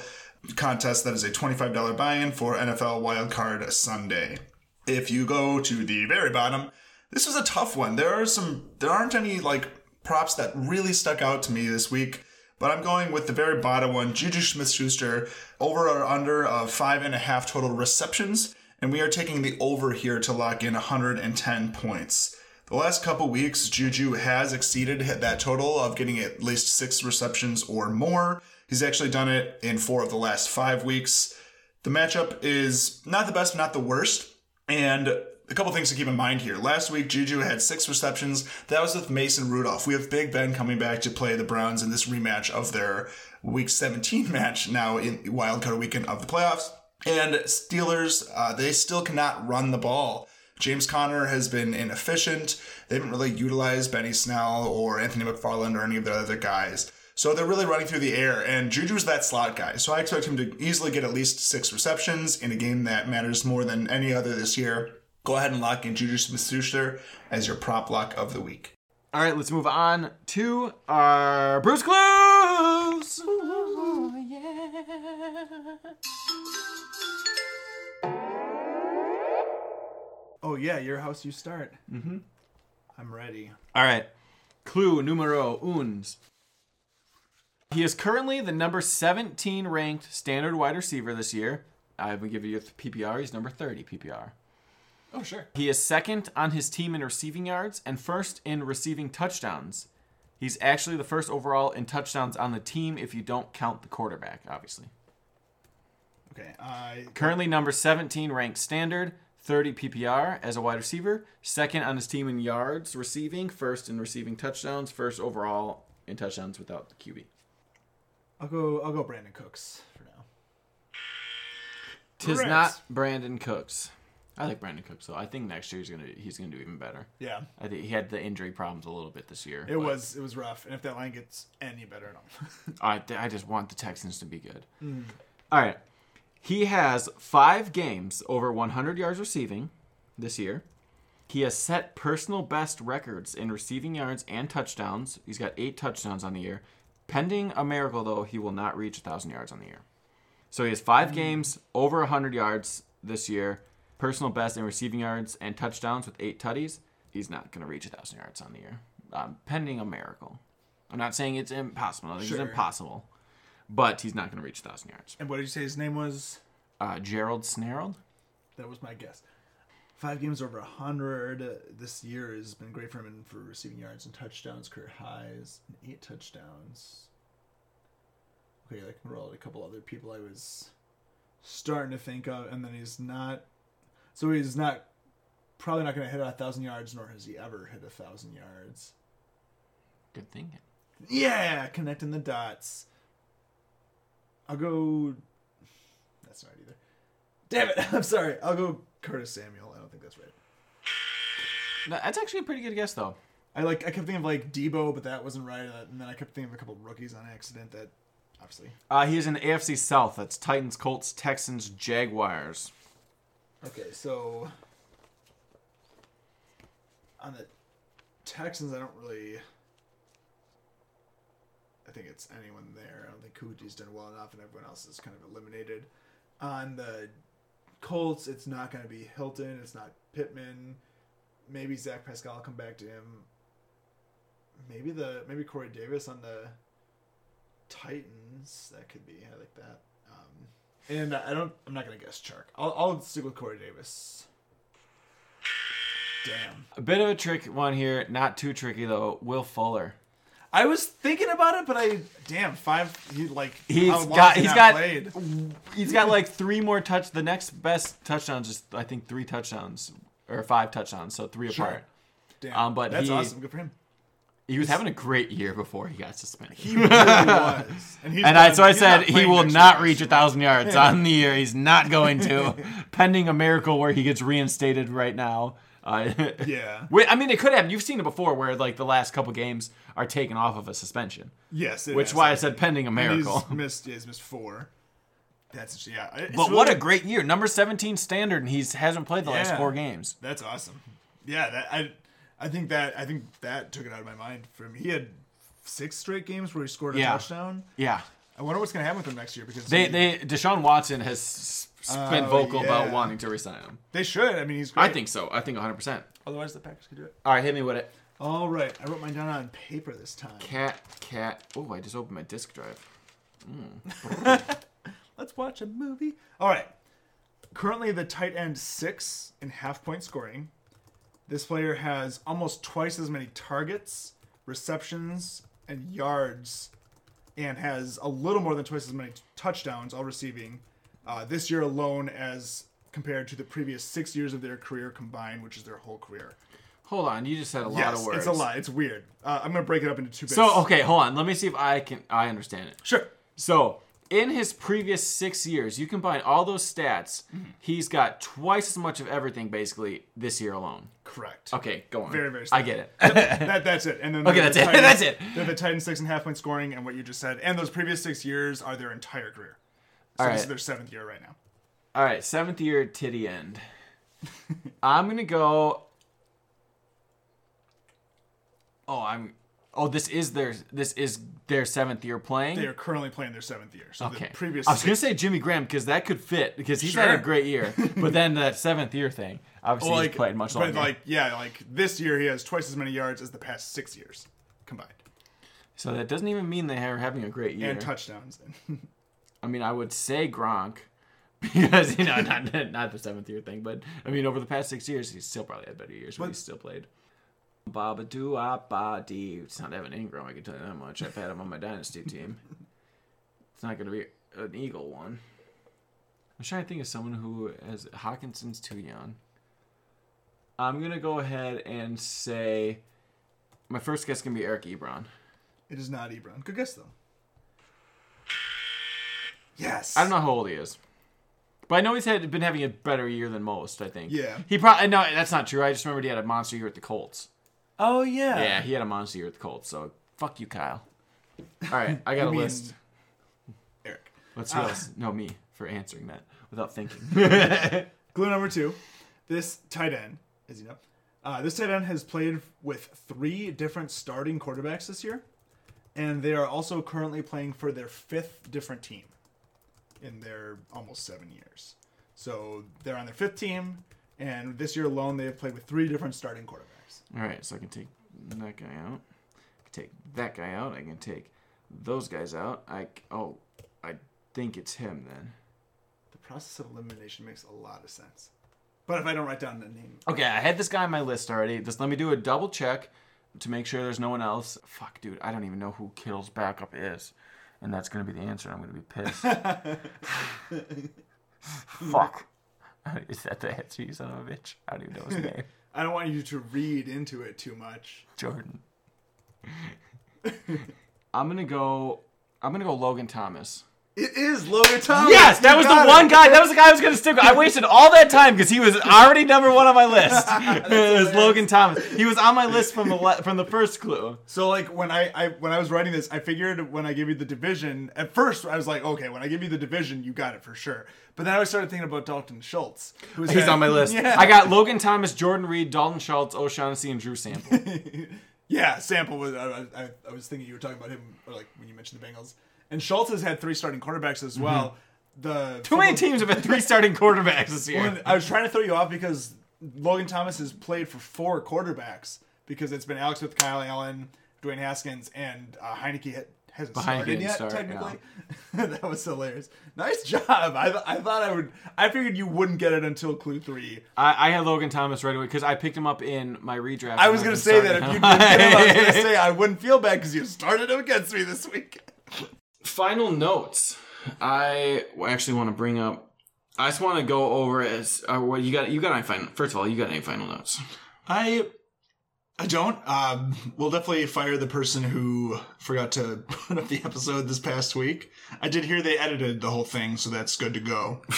contest that is a $25 buy-in for NFL Wild Card Sunday. If you go to the very bottom, this was a tough one. There are some there aren't any like props that really stuck out to me this week. But I'm going with the very bottom one, Juju Smith Schuster, over or under of five and a half total receptions. And we are taking the over here to lock in 110 points. The last couple weeks, Juju has exceeded that total of getting at least six receptions or more. He's actually done it in four of the last five weeks. The matchup is not the best, not the worst. And a couple things to keep in mind here. Last week, Juju had six receptions. That was with Mason Rudolph. We have Big Ben coming back to play the Browns in this rematch of their Week 17 match now in wildcard weekend of the playoffs. And Steelers, uh, they still cannot run the ball. James Conner has been inefficient. They haven't really utilized Benny Snell or Anthony McFarland or any of the other guys. So they're really running through the air, and Juju's that slot guy. So I expect him to easily get at least six receptions in a game that matters more than any other this year. Go ahead and lock in Juju Smith-Schuster as your prop lock of the week. All right, let's move on to our Brews Clues. Oh yeah, your house you start. Mm-hmm. I'm ready. All right, clue numero uns. He is currently the number 17 ranked standard wide receiver this year. I will give you a PPR. He's number 30 PPR. Oh, sure. He is second on his team in receiving yards and first in receiving touchdowns. He's actually the first overall in touchdowns on the team if you don't count the quarterback, obviously. Okay. I Currently number 17 ranked standard, 30 PPR as a wide receiver, second on his team in yards receiving, first in receiving touchdowns, first overall in touchdowns without the QB. I'll go. I'll go. Brandin Cooks for now. Tis Correct. not Brandin Cooks. I like Brandin Cooks though. I think next year he's gonna he's gonna do even better. Yeah. I think he had the injury problems a little bit this year. It was. It was rough. And if that line gets any better, no. I I just want the Texans to be good. Mm. All right, he has five games over 100 yards receiving this year. He has set personal best records in receiving yards and touchdowns. He's got eight touchdowns on the year. Pending a miracle, though, he will not reach 1,000 yards on the year. So he has five mm. games over 100 yards this year, personal best in receiving yards and touchdowns with eight tutties. He's not going to reach 1,000 yards on the year, um, pending a miracle. I'm not saying it's impossible. I think Sure. it's impossible, but he's not going to reach 1,000 yards. and what did you say his name was? Uh, Gerald Snarled? That was my guess. Five games over 100 uh, this year has been great for him and for receiving yards and touchdowns, career highs, and eight touchdowns. Okay, I can roll out a couple other people I was starting to think of, and then he's not. So he's not probably not going to hit a thousand yards, nor has he ever hit a thousand yards. Good thinking. Yeah, connecting the dots. I'll go. That's not either. Damn it! I'm sorry. I'll go Curtis Samuel. I don't think that's right. No, That's actually a pretty good guess, though. I like. I kept thinking of like Deebo, but that wasn't right. uh, And then I kept thinking of a couple of rookies on accident. That obviously. Uh, he is in the AFC South. That's Titans, Colts, Texans, Jaguars. Okay, so on the Texans, I don't really. I think it's anyone there. I don't think Coogie's done well enough, and everyone else is kind of eliminated. On the Colts, it's not going to be Hilton. It's not Pittman. Maybe Zach Pascal will come back to him. Maybe the maybe Corey Davis on the Titans. That could be. I like that. And I don't. I'm not gonna guess Chark. I'll, I'll stick with Corey Davis. Damn. A bit of a trick one here. Not too tricky, though. Will Fuller. I was thinking about it, but I damn five. He like He's got- he's got- played? He's got like three more touch. The next best touchdowns is, I think, three touchdowns or five touchdowns. So three Sure. apart. Damn. Um, but that's he- awesome. Good for him. He was having a great year before he got suspended. He really was. And, he's and I, so I said he will not reach a thousand yards on the year. He's not going to, pending a miracle where he gets reinstated right now. Uh, Yeah. I mean, it could happen. You've seen it before, where like the last couple games are taken off of a suspension, Yes. it which has. why I said pending a And miracle. He's missed. He's missed four. That's yeah. it's But what a great year! Number seventeen standard, and he's hasn't played the last four games. That's awesome. Yeah, that I I think that I think that took it out of my mind for him. He had six straight games where he scored a Yeah. touchdown. Yeah, I wonder what's going to happen with him next year because they he- they Deshaun Watson has oh, been Oh, vocal about wanting to resign him. they should. I mean, he's great. I think so. I think one hundred percent. otherwise the Packers could do it. All right, hit me with it. All right, I wrote mine down on paper this time. Cat, cat. Oh, I just opened my disk drive. Mm. Let's watch a movie. All right. Currently, the tight end six in half point scoring. This player has almost twice as many targets, receptions, and yards, and has a little more than twice as many touchdowns, all receiving, uh, this year alone as compared to the previous six years of their career combined, which is their whole career. Hold on, you just said a lot yes, of words. it's a lot. It's weird. Uh, I'm gonna break it up into two bits. So okay, hold on. Let me see if I can. I understand it. sure. So in his previous six years, you combine all those stats. Mm-hmm. He's got twice as much of everything basically this year alone. Correct. Okay, go on. Very, very I get it. that, that's it. And then Okay, that's the it. Titans- That's it. They're the Titans six and a half point scoring, and what you just said, and those previous six years are their entire career. So All this is their seventh year right now. All right, seventh year titty end. I'm gonna go. Oh, I'm. Oh, this is their this is their seventh year playing. They are currently playing their seventh year. So okay. the previous. I was gonna say Jimmy Graham because that could fit because he's had a great year, but then that seventh year thing obviously Well, he's played much longer. but like yeah, like this year he has twice as many yards as the past six years combined, so that doesn't even mean they are having a great year. and touchdowns. I mean, I would say Gronk because you know not not the seventh year thing, but I mean over the past six years he's still probably had better years, but But- he's still played. Baba do ah, ba dee. It's not Evan Engram, I can tell you that much. I've had him on my dynasty team. It's not going to be an Eagle one. I'm trying to think of someone who has Hockenson's too young. I'm gonna go ahead and say my first guess can be Eric Ebron. it is not Ebron. Good guess though. Yes. I don't know how old he is. But I know he's had been having a better year than most, I think. Yeah. He probably no, that's not true. I just remembered he had a monster year at the Colts. Oh yeah. Yeah, he had a monster year at the Colts, so fuck you, Kyle. All right, I got a list. Eric. Let's see else. No, me for answering that without thinking. Clue number two. This tight end, as you know, uh, this tight end has played with three different starting quarterbacks this year, and they are also currently playing for their fifth different team in their almost seven years. So they're on their fifth team, and this year alone they have played with three different starting quarterbacks. All right, so I can take that guy out. I can take that guy out. I can take those guys out. I oh, I think it's him then. The process of elimination makes a lot of sense. But if I don't write down the name, Okay, I had this guy on my list already. Just let me do a double check to make sure there's no one else. Fuck, dude, I don't even know who Kittle's backup is. And that's going to be the answer. I'm going to be pissed. Fuck. Is that the answer, you son of a bitch? I don't even know his name. I don't want you to read into it too much. Jordan. I'm to go. I'm to go Logan Thomas. It is Logan Thomas. Yes, that You was got the it. one guy. That was the guy I was going to stick with. I wasted all that time because he was already number one on my list. it was Logan Thomas. He was on my list from the le- from the first clue. So like when I, I when I was writing this, I figured when I give you the division, at first I was like, okay, when I give you the division, you got it for sure. But then I started thinking about Dalton Schultz, who's He's had- on my list. Yeah, I got Logan Thomas, Jordan Reed, Dalton Schultz, O'Shaughnessy, and Drew Sample. yeah. Sample was I, I, I was thinking you were talking about him, or like when you mentioned the Bengals, and Schultz has had three starting quarterbacks as well. The Mm-hmm. Too many teams have had three starting quarterbacks this year. Well, I was trying to throw you off because Logan Thomas has played for four quarterbacks because it's been Alex with Kyle Allen, Dwayne Haskins, and uh, Heinicke hasn't started yet. start, technically, that was hilarious. Nice job. I, th- I thought I would. I figured you wouldn't get it until clue three. I, I had Logan Thomas right away because I picked him up in my redraft. I was gonna say been that if you did him. get him, I was gonna say I wouldn't feel bad because you started him against me this week. final notes. I actually want to bring up. I just want to go over as uh, what you got. You got any final? First of all, you got any final notes? I I don't. Um, we'll definitely fire the person who forgot to put up the episode this past week. I did hear they edited the whole thing, so that's good to go.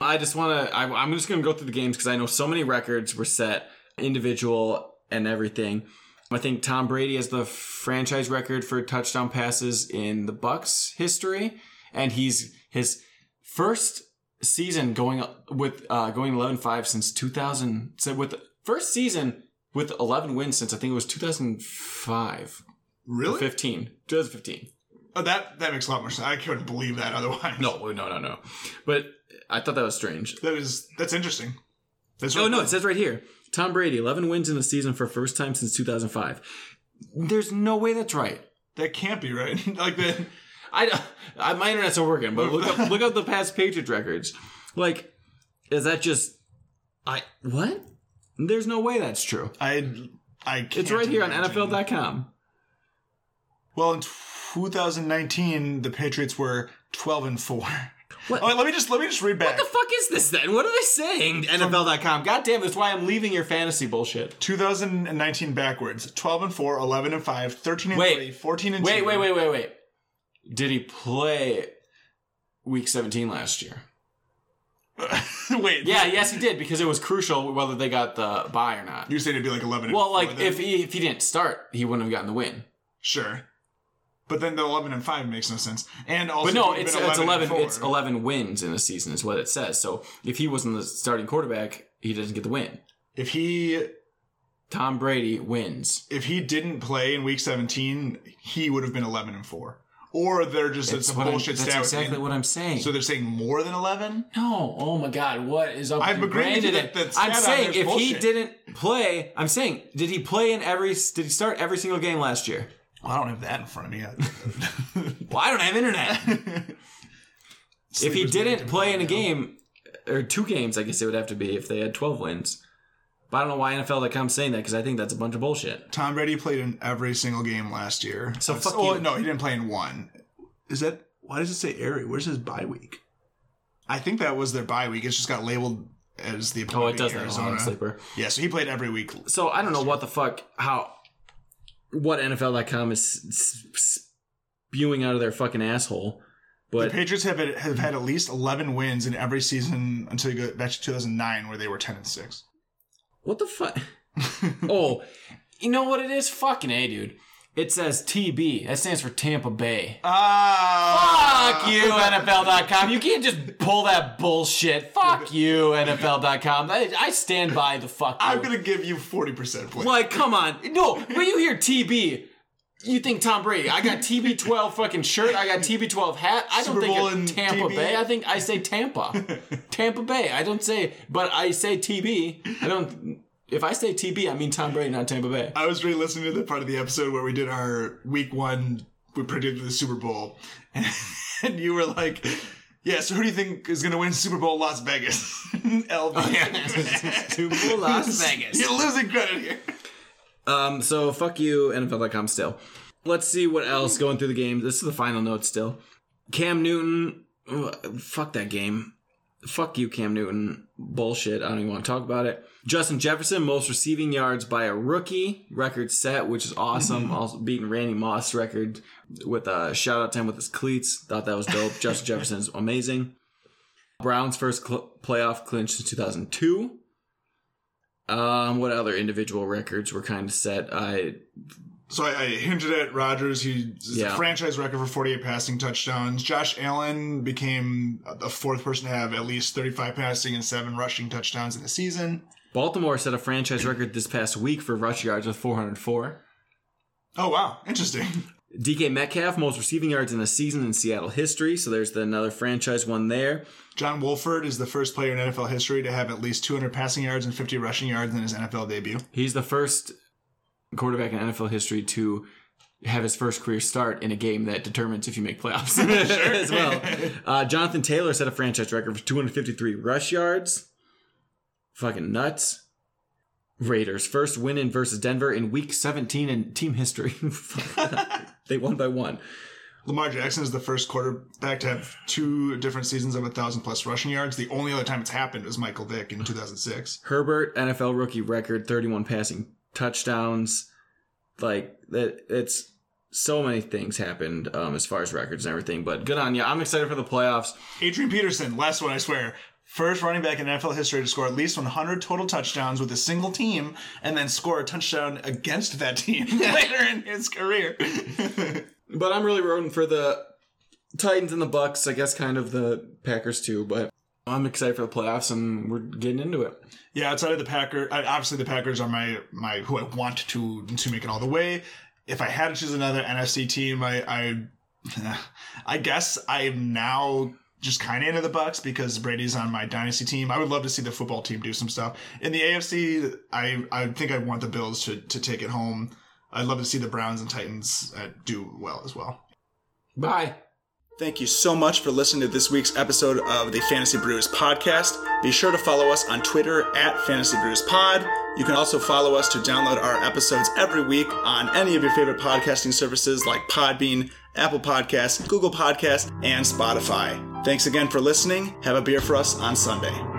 I just want to. I'm just going to go through the games because I know so many records were set, individual and everything. I think Tom Brady has the franchise record for touchdown passes in the Bucs history, and he's his first season going with uh, going 11-5 since 2000. So with first season with 11 wins since I think it was 2005, Really? 15, 2015. Oh, that that makes a lot more sense. I couldn't believe that otherwise. No, no, no, no. But I thought that was strange. that is that's interesting. That's Oh no, it says right here. Tom Brady, 11 wins in the season for first time since 2005. There's no way that's right. that can't be right. like that. I, I my internet's not working, but look up look up the past Patriots records. Like, is that just I what? There's no way that's true. I I can't. It's right here on. NFL.com. Well, in 2019, the Patriots were 12 and four. What? Oh, let me just let me just read back. What the fuck is this then? What are they saying? NFL.com. God damn, that's why I'm leaving your fantasy bullshit. 2019 backwards 12 and 4 11 and 5 13 and Wait. 3 14 and Wait, 2 wait, wait, wait, wait. wait. Did he play week 17 last year? wait Yeah, yes, he did because it was crucial whether they got the buy or not. you're saying it'd be like 11 and Well, like then? if he if he didn't start, he wouldn't have gotten the win. sure but then the 11 and 5 makes no sense and also But no, it's it's eleven. It's eleven wins in a season is what it says. So if he wasn't the starting quarterback, he doesn't get the win. if he Tom Brady wins. if he didn't play in week 17 he would have been 11 and 4 or they're just it's, a bullshit that's stat with exactly me. what I'm saying. so they're saying more than 11 no, oh my God, what is up? I'm with agreeing with you that- that I'm saying if is he didn't play, I'm saying did he play in every? Did he start every single game last year? Well, I don't have that in front of me yet. Well, I don't have internet. if he didn't play in a game or two games, I guess it would have to be if they had 12 wins. But I don't know why NFL.com's saying that because I think that's a bunch of bullshit. Tom Brady played in every single game last year. So That's- fuck oh, you. No, he didn't play in one. Is that why does it say every? Where's his bye week? I think that was their bye week. It's just got labeled as the Oh, opponent it does that oh, on Arizona. sleeper. Yeah, so he played every week. So I don't know what the fuck how what NFL.com is spewing out of their fucking asshole. The But Patriots have have had at least eleven wins in every season until you go back to 2009, where they were 10 and six. what the fuck? oh, you know what it is? Fucking a, dude. It says TB. That stands for Tampa Bay. Ah, Fuck you, NFL.com. You can't just pull that bullshit. Fuck you, NFL.com. I, I stand by the fuck. I'm you. gonna give you 40 percent play. Like, come on. No, when you hear TB, you think Tom Brady. I got TB12 fucking shirt. I got TB12 hat. I don't Super think of Tampa TB. Bay. I think I say Tampa. Tampa Bay. I don't say, but I say TB. I don't. If I say TB, I mean Tom Brady, not Tampa Bay. I was re-listening to the part of the episode where we did our week one. We predicted the Super Bowl, and, you were like, "Yeah, so who do you think is going to win Super Bowl Las Vegas?" LV. Super Bowl Las Vegas. You're losing credit here. Um, so fuck you, NFL.com still. Let's see what else going through the game. This is the final note still. Cam Newton, ugh, fuck that game. Fuck you, Cam Newton. Bullshit. I don't even want to talk about it. Justin Jefferson, most receiving yards by a rookie, record set, which is awesome. Also beating Randy Moss record with a shout out to him with his cleats. Thought that was dope. Justin Jefferson is amazing. Browns first cl- playoff clinch since 2002. Um, what other individual records were kind of set? I So I, I hinted at Rodgers. He's Yeah. a franchise record for 48 passing touchdowns. Josh Allen became the fourth person to have at least 35 passing and seven rushing touchdowns in the season. Baltimore set a franchise record this past week for rush yards with 404. Oh wow, interesting. DK Metcalf most receiving yards in a season in Seattle history. So there's the another franchise one there. John Wolford is the first player in NFL history to have at least 200 passing yards and 50 rushing yards in his NFL debut. He's the first quarterback in NFL history to have his first career start in a game that determines if you make playoffs as well. Uh, Jonathan Taylor set a franchise record for 253 rush yards. Fucking nuts. Raiders first win in versus Denver in week 17 in team history. they won by one. Lamar Jackson is the first quarterback to have two different seasons of a thousand plus rushing yards. The only other time it's happened was Michael Vick in 2006. Herbert NFL rookie record 31 passing touchdowns. Like that it's so many things happened um, as far as records and everything, but good on you. I'm excited for the playoffs. Adrian Peterson, last one, I swear. First running back in NFL history to score at least 100 total touchdowns with a single team and then score a touchdown against that team later in his career. But I'm really rooting for the Titans and the Bucs, I guess kind of the Packers too, but I'm excited for the playoffs and we're getting into it. yeah, outside of the Packers, obviously the Packers are my my who I want to to make it all the way. If I had to choose another NFC team, I I, I guess I'm now just kind of into the Bucs because Brady's on my dynasty team. I would love to see the football team do some stuff in the AFC. I I think I want the Bills to to take it home. I'd love to see the Browns and Titans uh, do well as well. Bye. Thank you so much for listening to this week's episode of the Fantasy Brews podcast. Be sure to follow us on Twitter at Fantasy Brews Pod. You can also follow us to download our episodes every week on any of your favorite podcasting services like Podbean, Apple Podcasts, Google Podcasts, and Spotify. Thanks again for listening. Have a beer for us on Sunday.